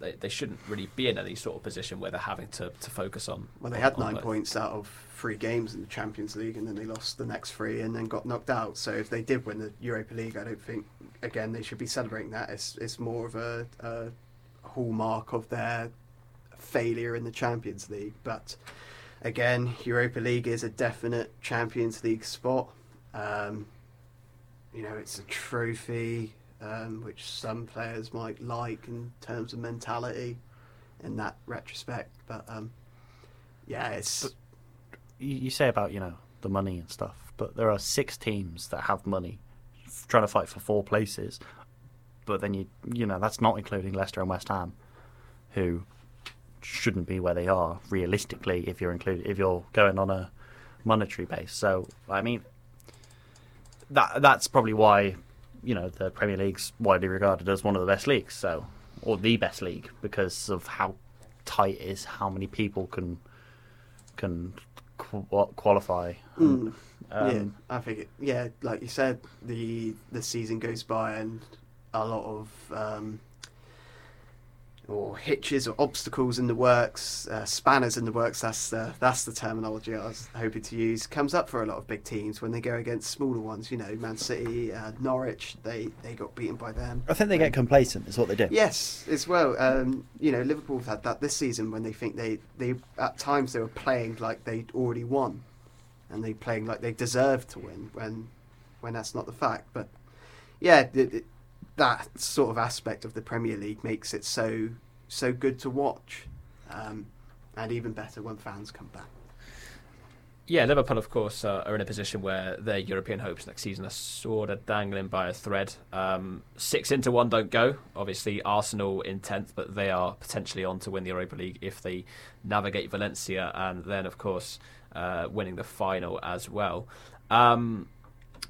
they, they shouldn't really be in any sort of position where they're having to, to focus on. Well, they on- had nine points out of three games in the Champions League, and then they lost the next three and then got knocked out. So if they did win the Europa League, I don't think again they should be celebrating that. It's it's more of a, a hallmark of their failure in the Champions League. But again, Europa League is a definite Champions League spot. Um, you know, it's a trophy um, which some players might like in terms of mentality in that retrospect. But um, yeah, it's you, you say about you know the money and stuff, but there are six teams that have money trying to fight for four places. But then you you know that's not including Leicester and West Ham, who shouldn't be where they are realistically if you're included if you're going on a monetary base. So I mean that that's probably why you know the Premier League's widely regarded as one of the best leagues. So or the best league because of how tight it is, how many people can can qu- qualify. Mm. Um, yeah, I think it, yeah, like you said, the the season goes by and a lot of um, or hitches or obstacles in the works, uh, spanners in the works. That's the that's the terminology I was hoping to use. Comes up for a lot of big teams when they go against smaller ones. You know, Man City, uh, Norwich. They they got beaten by them. I think they get complacent. Is what they do. Yes, as well. Um, you know, Liverpool have had that this season when they think they, they at times they were playing like they'd already won, and they playing like they deserved to win when when that's not the fact. But yeah, th th- that sort of aspect of the Premier League makes it so so good to watch, um, and even better when fans come back. Yeah, Liverpool, of course, uh, are in a position where their European hopes next season are sort of dangling by a thread. Um, six into one don't go. Obviously, Arsenal in 10th, but they are potentially on to win the Europa League if they navigate Valencia and then, of course, uh, winning the final as well. Um,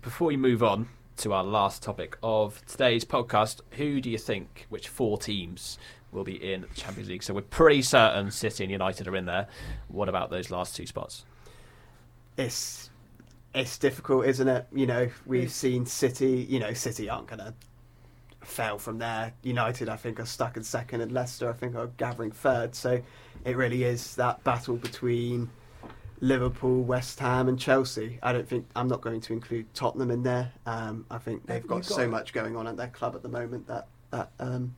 before we move on to our last topic of today's podcast, who do you think, which four teams will be in the Champions League? So we're pretty certain City and United are in there. What about those last two spots? It's it's difficult, isn't it? You know, we've mm. seen City. You know, City aren't going to fail from there. United, I think, are stuck in second, and Leicester, I think, are gathering third. So it really is that battle between Liverpool, West Ham, and Chelsea. I don't think I'm not going to include Tottenham in there. Um, I think they've got, got- so much going on at their club at the moment that that um,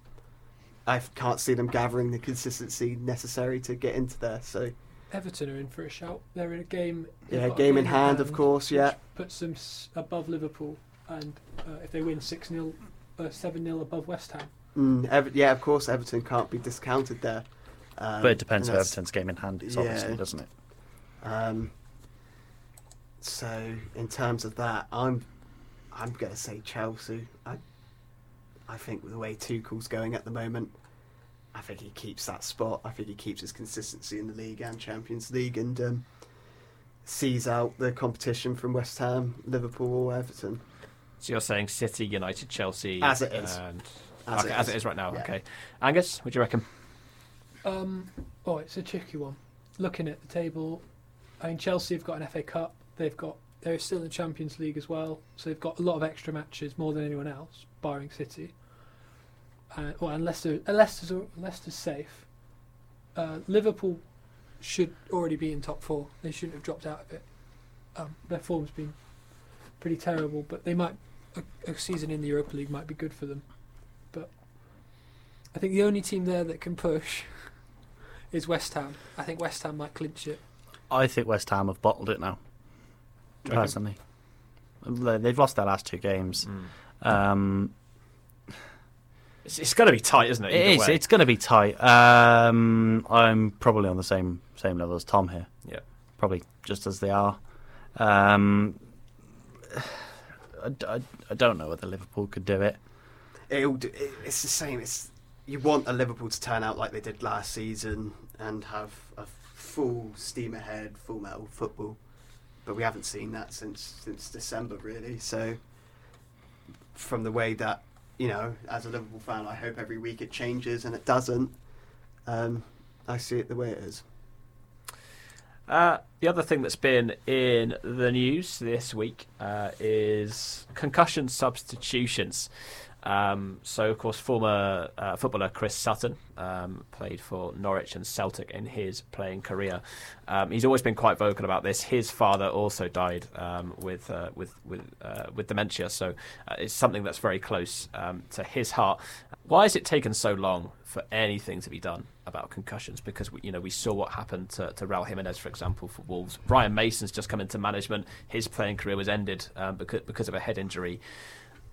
I can't see them gathering the consistency necessary to get into there. So Everton are in for a shout. They're in a game. yeah, got a game in hand, of course. Yeah, which puts them s- above Liverpool, and uh, if they win six 0 uh, seven 0 above West Ham. Mm, Ever- yeah, of course, Everton can't be discounted there. Um, but it depends and who Everton's game in hand is, yeah. obviously, doesn't it? Um, so in terms of that, I'm I'm going to say Chelsea. I I think with the way Tuchel's going at the moment, I think he keeps that spot. I think he keeps his consistency in the league and Champions League, and um, sees out the competition from West Ham, Liverpool, or Everton. So you're saying City, United, Chelsea, As it is. and As okay, it as is. it is right now. Yeah. Okay, Angus, what do you reckon? Um, oh, it's a tricky one. Looking at the table, I mean Chelsea have got an FA Cup. They've got they're still in the Champions League as well, so they've got a lot of extra matches more than anyone else, barring City. Uh, well, and Leicester, uh, Leicester's safe. Uh, Liverpool should already be in top four. They shouldn't have dropped out of it. Um, their form's been pretty terrible, but they might a, a season in the Europa League might be good for them. But I think the only team there that can push is West Ham. I think West Ham might clinch it. I think West Ham have bottled it now, Do you reckon? personally. They- They've lost their last two games. Mm. Um, It's, it's going to be tight, isn't it? it either is. way? It's going to be tight. Um, I'm probably on the same same level as Tom here. Yeah. Probably just as they are. Um, I, I, I don't know whether Liverpool could do it. It'll do, it, it's the same. It's you want a Liverpool to turn out like they did last season and have a full steam ahead, full metal football, but we haven't seen that since since December really. So from the way that you know, as a Liverpool fan, I hope every week it changes, and it doesn't. Um, I see it the way it is. Uh, the other thing that's been in the news this week uh, is concussion substitutions. Um, so, of course, former uh, footballer Chris Sutton um, played for Norwich and Celtic in his playing career. Um, he's always been quite vocal about this. His father also died um, with uh, with with uh, with dementia, so uh, it's something that's very close um, to his heart. Why has it taken so long for anything to be done about concussions? Because we, you know we saw what happened to, to Raul Jimenez, for example, for Wolves. Ryan Mason's just come into management. His playing career was ended um, because because of a head injury.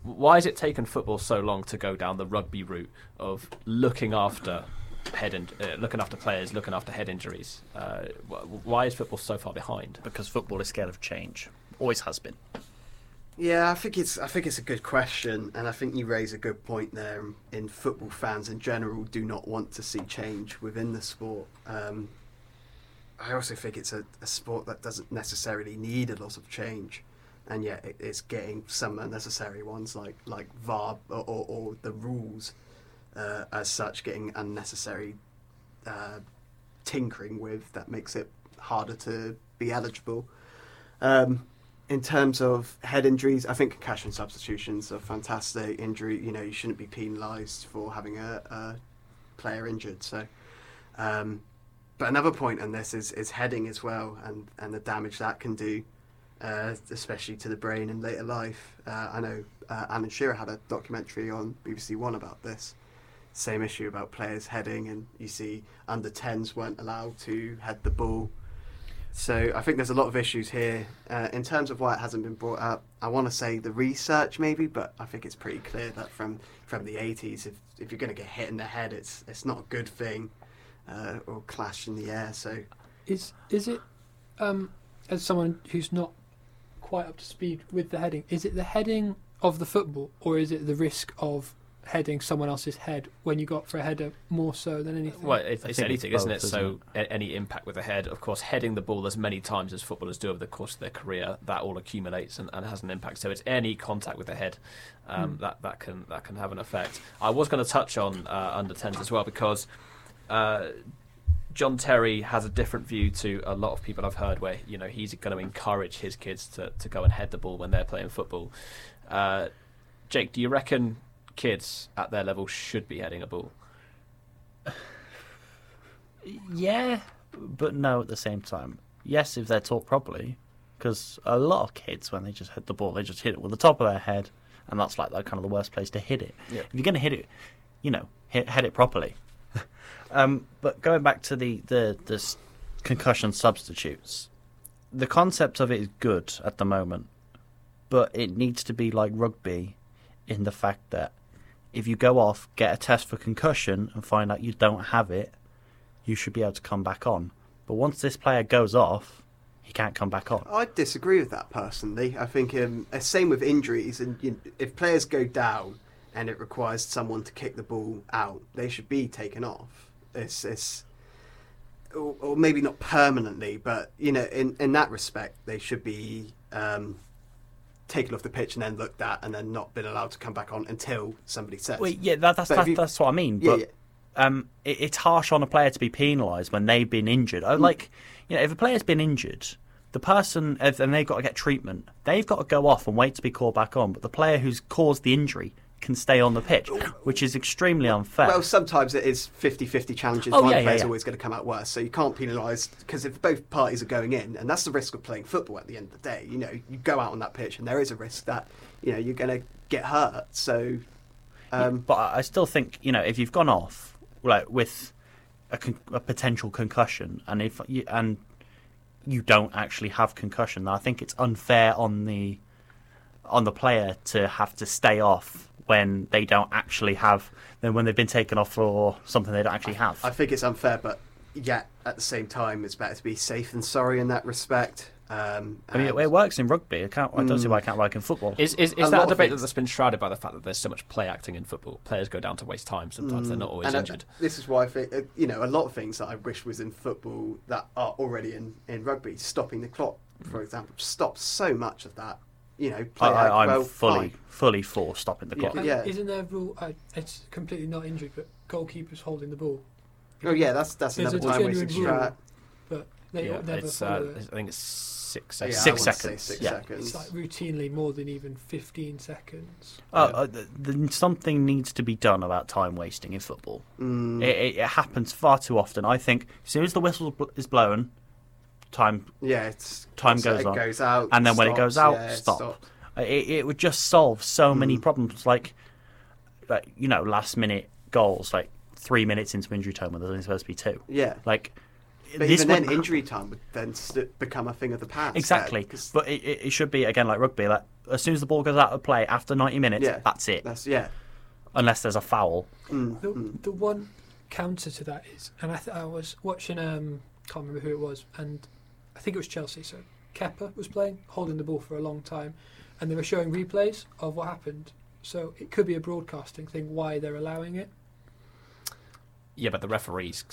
Why has it taken football so long to go down the rugby route of looking after head in, uh, looking after players, looking after head injuries? Uh, why is football so far behind? because football is scared of change. Always has been. Yeah, I think it's I think it's a good question, and I think you raise a good point there. In football fans in general, do not want to see change within the sport. Um, I also think it's a, a sport that doesn't necessarily need a lot of change, and yet it, it's getting some unnecessary ones like like VAR or, or, or the rules uh, as such getting unnecessary uh, tinkering with that makes it harder to be eligible. Um, in terms of head injuries, I think concussion substitutions are fantastic. Injury, you know, you shouldn't be penalised for having a, a player injured. So, um, but another point on this is, is heading as well, and, and the damage that can do, uh, especially to the brain in later life. Uh, I know uh, Alan Shearer had a documentary on BBC One about this. Same issue about players heading, and you see under 10s weren't allowed to head the ball. So I think there's a lot of issues here. Uh, in terms of why it hasn't been brought up, I want to say the research maybe, but I think it's pretty clear that from, from the 80s, if, if you're going to get hit in the head, it's it's not a good thing, uh, or clash in the air. So Is is it um, as someone who's not quite up to speed with the heading? Is it the heading of the football, or is it the risk of heading someone else's head when you got for a header more so than anything? Well, it's, it's anything, it's isn't it? both, so a- any impact with the head, of course, heading the ball as many times as footballers do over the course of their career, that all accumulates and, and has an impact. So it's any contact with the head um, Hmm. that that can that can have an effect. I was going to touch on uh, under 10s as well because. Uh, John Terry has a different view to a lot of people I've heard, where you know he's going to encourage his kids to, to go and head the ball when they're playing football. Uh, Jake, do you reckon kids at their level should be heading a ball? Yeah, but no at the same time. Yes, if they're taught properly, because a lot of kids, when they just hit the ball, they just hit it with the top of their head, and that's like that kind of the worst place to hit it. If you're going to hit it, you know, hit, head it properly. Um, but going back to the the concussion substitutes, the concept of it is good at the moment, but it needs to be like rugby, in the fact that if you go off, get a test for concussion, and find out you don't have it, you should be able to come back on. But once this player goes off, he can't come back on. I disagree with that personally. I think um, same with injuries, and you if players go down and it requires someone to kick the ball out, they should be taken off. It's, it's or, or maybe not permanently, but you know, in in that respect, they should be um, taken off the pitch and then looked at, and then not been allowed to come back on until somebody says. Well, yeah, that, that's you- that's what I mean. Yeah, but yeah. um, it, it's harsh on a player to be penalised when they've been injured. Mm. Like, you know, if a player's been injured, the person if, and they've got to get treatment, they've got to go off and wait to be called back on. But the player who's caused the injury can stay on the pitch, which is extremely unfair. Well, sometimes it is 50-50 challenges. Oh, One yeah, yeah, player's yeah. always going to come out worse, so you can't penalise because if both parties are going in, and that's the risk of playing football. At the end of the day, you know, you go out on that pitch, and there is a risk that you know you're going to get hurt. So, um, but I I still think you know if you've gone off like with a, con- a potential concussion, and if you, and you don't actually have concussion, then I think it's unfair on the on the player to have to stay off when they don't actually have then when they've been taken off for something they don't actually have. I think it's unfair, but yet at the same time, it's better to be safe than sorry in that respect. Um, I mean, it, it works in rugby. I can't. I don't see Mm. why it can't work in football. Is is, A that a debate that's been shrouded by the fact that there's so much play acting in football? Players go down to waste time. Sometimes they're not always And, uh, injured. This is why I think, uh, you know, a lot of things that I wish was in football that are already in, in rugby, stopping the clock, for example, stops so much of that. You know, I, play act I, I'm well, fully fine. fully for stopping the clock. And Yeah. Isn't there a rule? Uh, it's completely not injured, but goalkeepers holding the ball. Oh yeah, that's that's There's another a time wasting genuine rule. strat. But they Yeah, never it's, follow uh, it. I think it's six seconds. I Six seconds, Six yeah. seconds. It's like routinely more than even 15 seconds. Oh, uh, th- then something needs to be done about time wasting in football. Mm, It, it, it happens far too often. I think as soon as the whistle is blown, time, yeah, it's time so goes it on. goes out, and then when it goes out, yeah, it stop. stops. it, it would just solve so many Mm. problems. Like, like you know, last minute goals, like three minutes into injury time when there's only supposed to be two. Yeah, Like, but this even then, happen. injury time would then st- become a thing of the past. Exactly, uh, 'cause but it, it it should be again like rugby. Like as soon as the ball goes out of play after ninety minutes, Yeah. that's it. that's yeah. Unless there's a foul. Mm, The, mm. the one counter to that is, and I, th- I was watching, um, can't remember who it was, and I think it was Chelsea. So Kepa was playing, holding the ball for a long time, and they were showing replays of what happened. So it could be a broadcasting thing why they're allowing it. Yeah, but the referees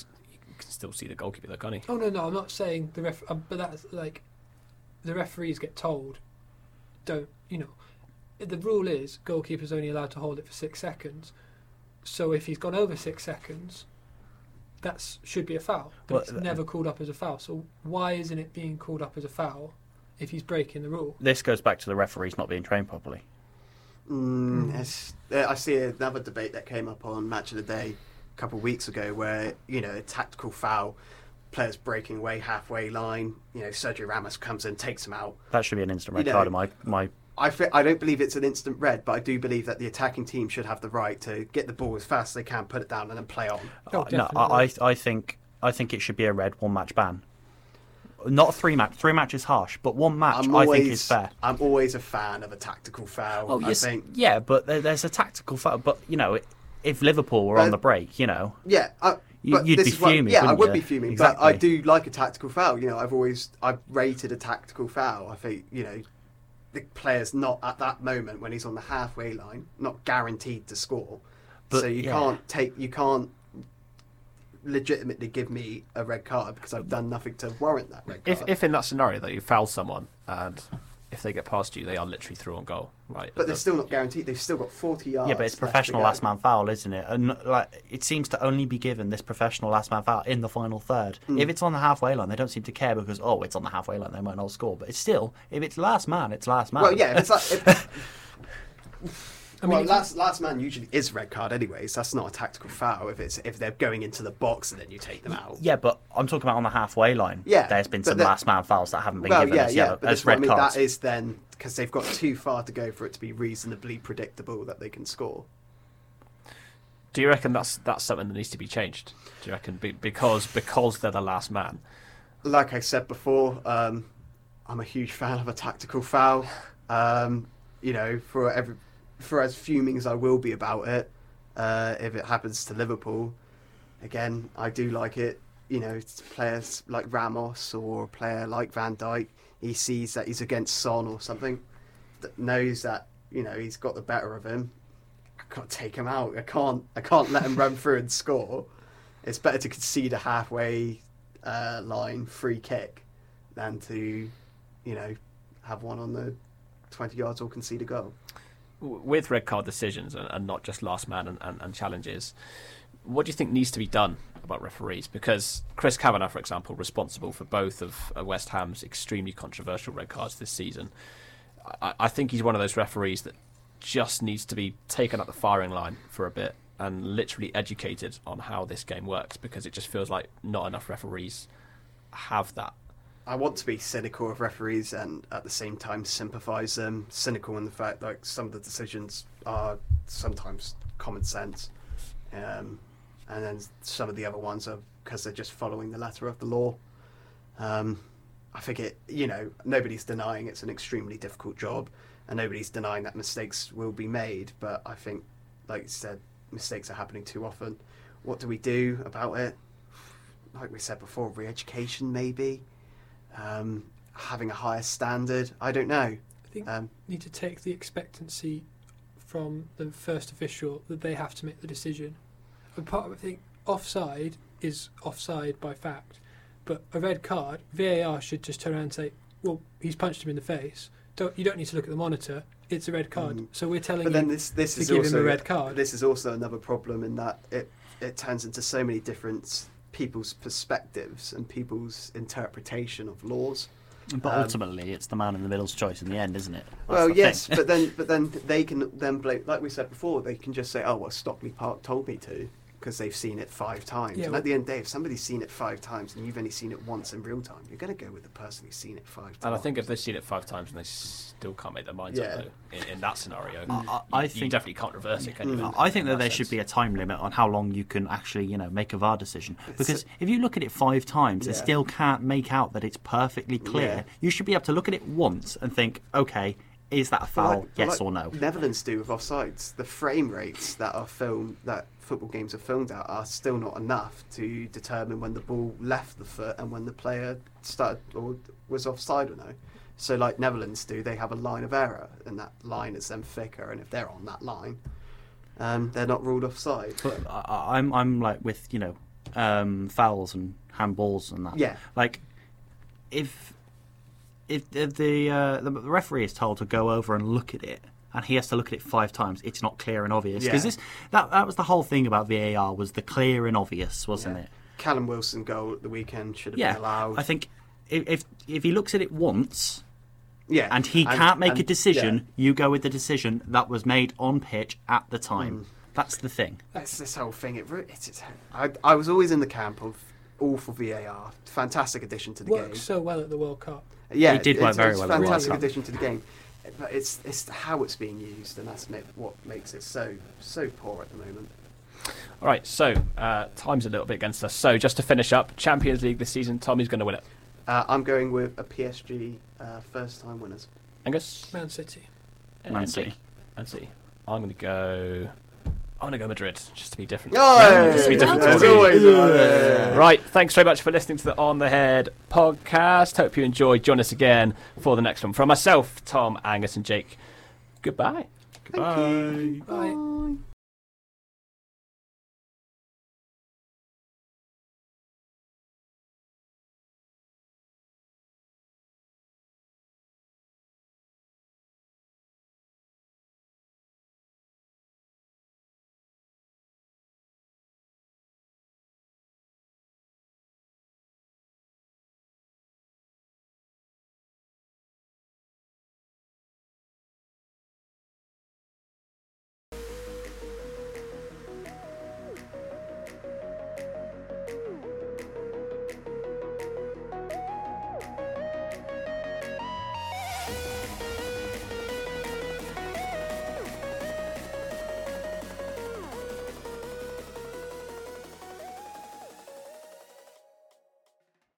can still see the goalkeeper, though, can't he? Oh no, no, I'm not saying the ref, um, but that's like the referees get told, don't you know? The rule is goalkeeper's only allowed to hold it for six seconds. So if he's gone over six seconds, that should be a foul. But Well, it's th- never called up as a foul. So why isn't it being called up as a foul if he's breaking the rule? This goes back to the referees not being trained properly. Mm, uh, I see another debate that came up on Match of the Day a couple of weeks ago where, you know, a tactical foul, players breaking away halfway line, you know, Sergio Ramos comes in, takes him out. That should be an instant You red know- card in my my. I, fe- I don't believe it's an instant red, but I do believe that the attacking team should have the right to get the ball as fast as they can, put it down, and then play on. Oh, uh, no, I I I think I think it should be a red one match ban. Not a three match. Three match is harsh, but one match I'm I always, think is fair. I'm always a fan of a tactical foul. Oh I yes, think, yeah, but there, there's a tactical foul. But you know, if Liverpool were on the break, you know, Yeah, I, you, you'd be is what- fuming, Yeah, I wouldn't you? be fuming, but I do like a tactical foul. You know, I've always I've rated a tactical foul. I think you know the player's not at that moment when he's on the halfway line, not guaranteed to score. But, so you yeah. can't take you can't legitimately give me a red card because I've done nothing to warrant that red card. If, if in that scenario that you foul someone and if they get past you, they are literally through on goal. Right. But they're still not guaranteed. They've still got 40 yards. Yeah, but it's professional last man foul, isn't it? And like it seems to only be given this professional last man foul in the final third. Mm. If it's on the halfway line, they don't seem to care because oh, it's on the halfway line, they might not score. But it's still, if it's last man, it's last man. Well, yeah, if it's like. If, I mean, well, last last man usually is red card, anyways. That's not a tactical foul. If it's if they're going into the box and then you take them out. Yeah, but I'm talking about on the halfway line. Yeah, there's been some the- last man fouls that haven't been well, given yeah, as, yeah, yellow, but as that's what I red mean. cards. That is then because they've got too far to go for it to be reasonably predictable that they can score. Do you reckon that's that's something that needs to be changed? Do you reckon be, because because they're the last man? like I said before, um, I'm a huge fan of a tactical foul. Um, you know, for every for as fuming as I will be about it, uh, if it happens to Liverpool, again, I do like it. You know, players like Ramos or a player like Van Dijk, he sees that he's against Son or something, that knows that you know he's got the better of him. I can't take him out. I can't. I can't let him run through and score. It's better to concede a halfway uh, line free kick than to, you know, have one on the 20 yards or concede a goal. With red card decisions and, and not just last man and, and, and challenges, what do you think needs to be done about referees? Because Chris Kavanagh, for example, responsible for both of uh, West Ham's extremely controversial red cards this season. I, I think he's one of those referees that just needs to be taken up the firing line for a bit and literally educated on how this game works because it just feels like not enough referees have that. I want to be cynical of referees and at the same time sympathise them. Cynical in the fact like some of the decisions are sometimes common sense, um, and then some of the other ones are because they're just following the letter of the law. Um, I think it, you know, nobody's denying it's an extremely difficult job, and nobody's denying that mistakes will be made. But I think, like you said, mistakes are happening too often. What do we do about it? Like we said before, re-education maybe, um, having a higher standard. I don't know. I think Um, need to take the expectancy from the first official that they have to make the decision. And part of I think offside is offside by fact, but a red card, VAR should just turn around and say, "Well, he's punched him in the face. Don't you don't need to look at the monitor. It's a red card." Mm. So we're telling but you then this this to is give him also a red card. This is also another problem in that it it turns into so many different people's perspectives and people's interpretation of laws. But Um, ultimately, it's the man in the middle's choice in the end, isn't it? That's well, yes, but then but then they can then blame like we said before. They can just say, "Oh, well, Stockley Park told me to," because they've seen it five times. Yeah, and at the end of the day, if somebody's seen it five times and you've only seen it once in real time, you're going to go with the person who's seen it five times. And I think if they've seen it five times and they still can't make their minds Yeah. up, though, in, in that scenario, I- I- you, I you think- definitely can't reverse it, can you? Mm. I think that In there sense. should be a time limit on how long you can actually, you know, make a VAR decision. It's Because if you look at it five times and still can't make out that it's perfectly clear, Yeah. you should be able to look at it once and think, okay, is that a foul? like- yes like or no? Netherlands do with offsides. The frame rates that are filmed, that football games are filmed at, are still not enough to determine when the ball left the foot and when the player started or was offside or no. So, like Netherlands do, they have a line of error, and that line is then thicker. And if they're on that line, um, they're not ruled offside. But I- I, I'm, I'm like with you know, um, fouls and handballs and that. Yeah. Like, if if, if the uh, the referee is told to go over and look at it. And he has to look at it five times. It's not clear and obvious because Yeah. this that that was the whole thing about VAR was the clear and obvious, wasn't Yeah. it? Callum Wilson goal at the weekend should have Yeah, been allowed. I think if, if if he looks at it once yeah, and he can't make a decision, yeah. you go with the decision that was made on pitch at the time. Mm. That's the thing. That's this whole thing. It, ru- it's, it's, I, I was always in the camp of all for VAR. Fantastic addition to the worked game. so well at the World Cup. Yeah, It did work it's, very it's well at the World Fantastic Cup. addition to the game, but it's it's how it's being used, and that's what makes it so so poor at the moment. All right, so uh, time's a little bit against us. So just to finish up, Champions League this season, Tommy's going to win it. Uh, I'm going with a PSG uh, first time winners. Angus? Man City. Man City. Man City. I'm going to go. I'm going to go Madrid, just to be different. Just to be different. as always. me. Right, thanks very much for listening to the On the Head podcast. Hope you enjoyed. Join us again for the next one. From myself, Tom, Angus, and Jake. Goodbye. Thank you. Bye.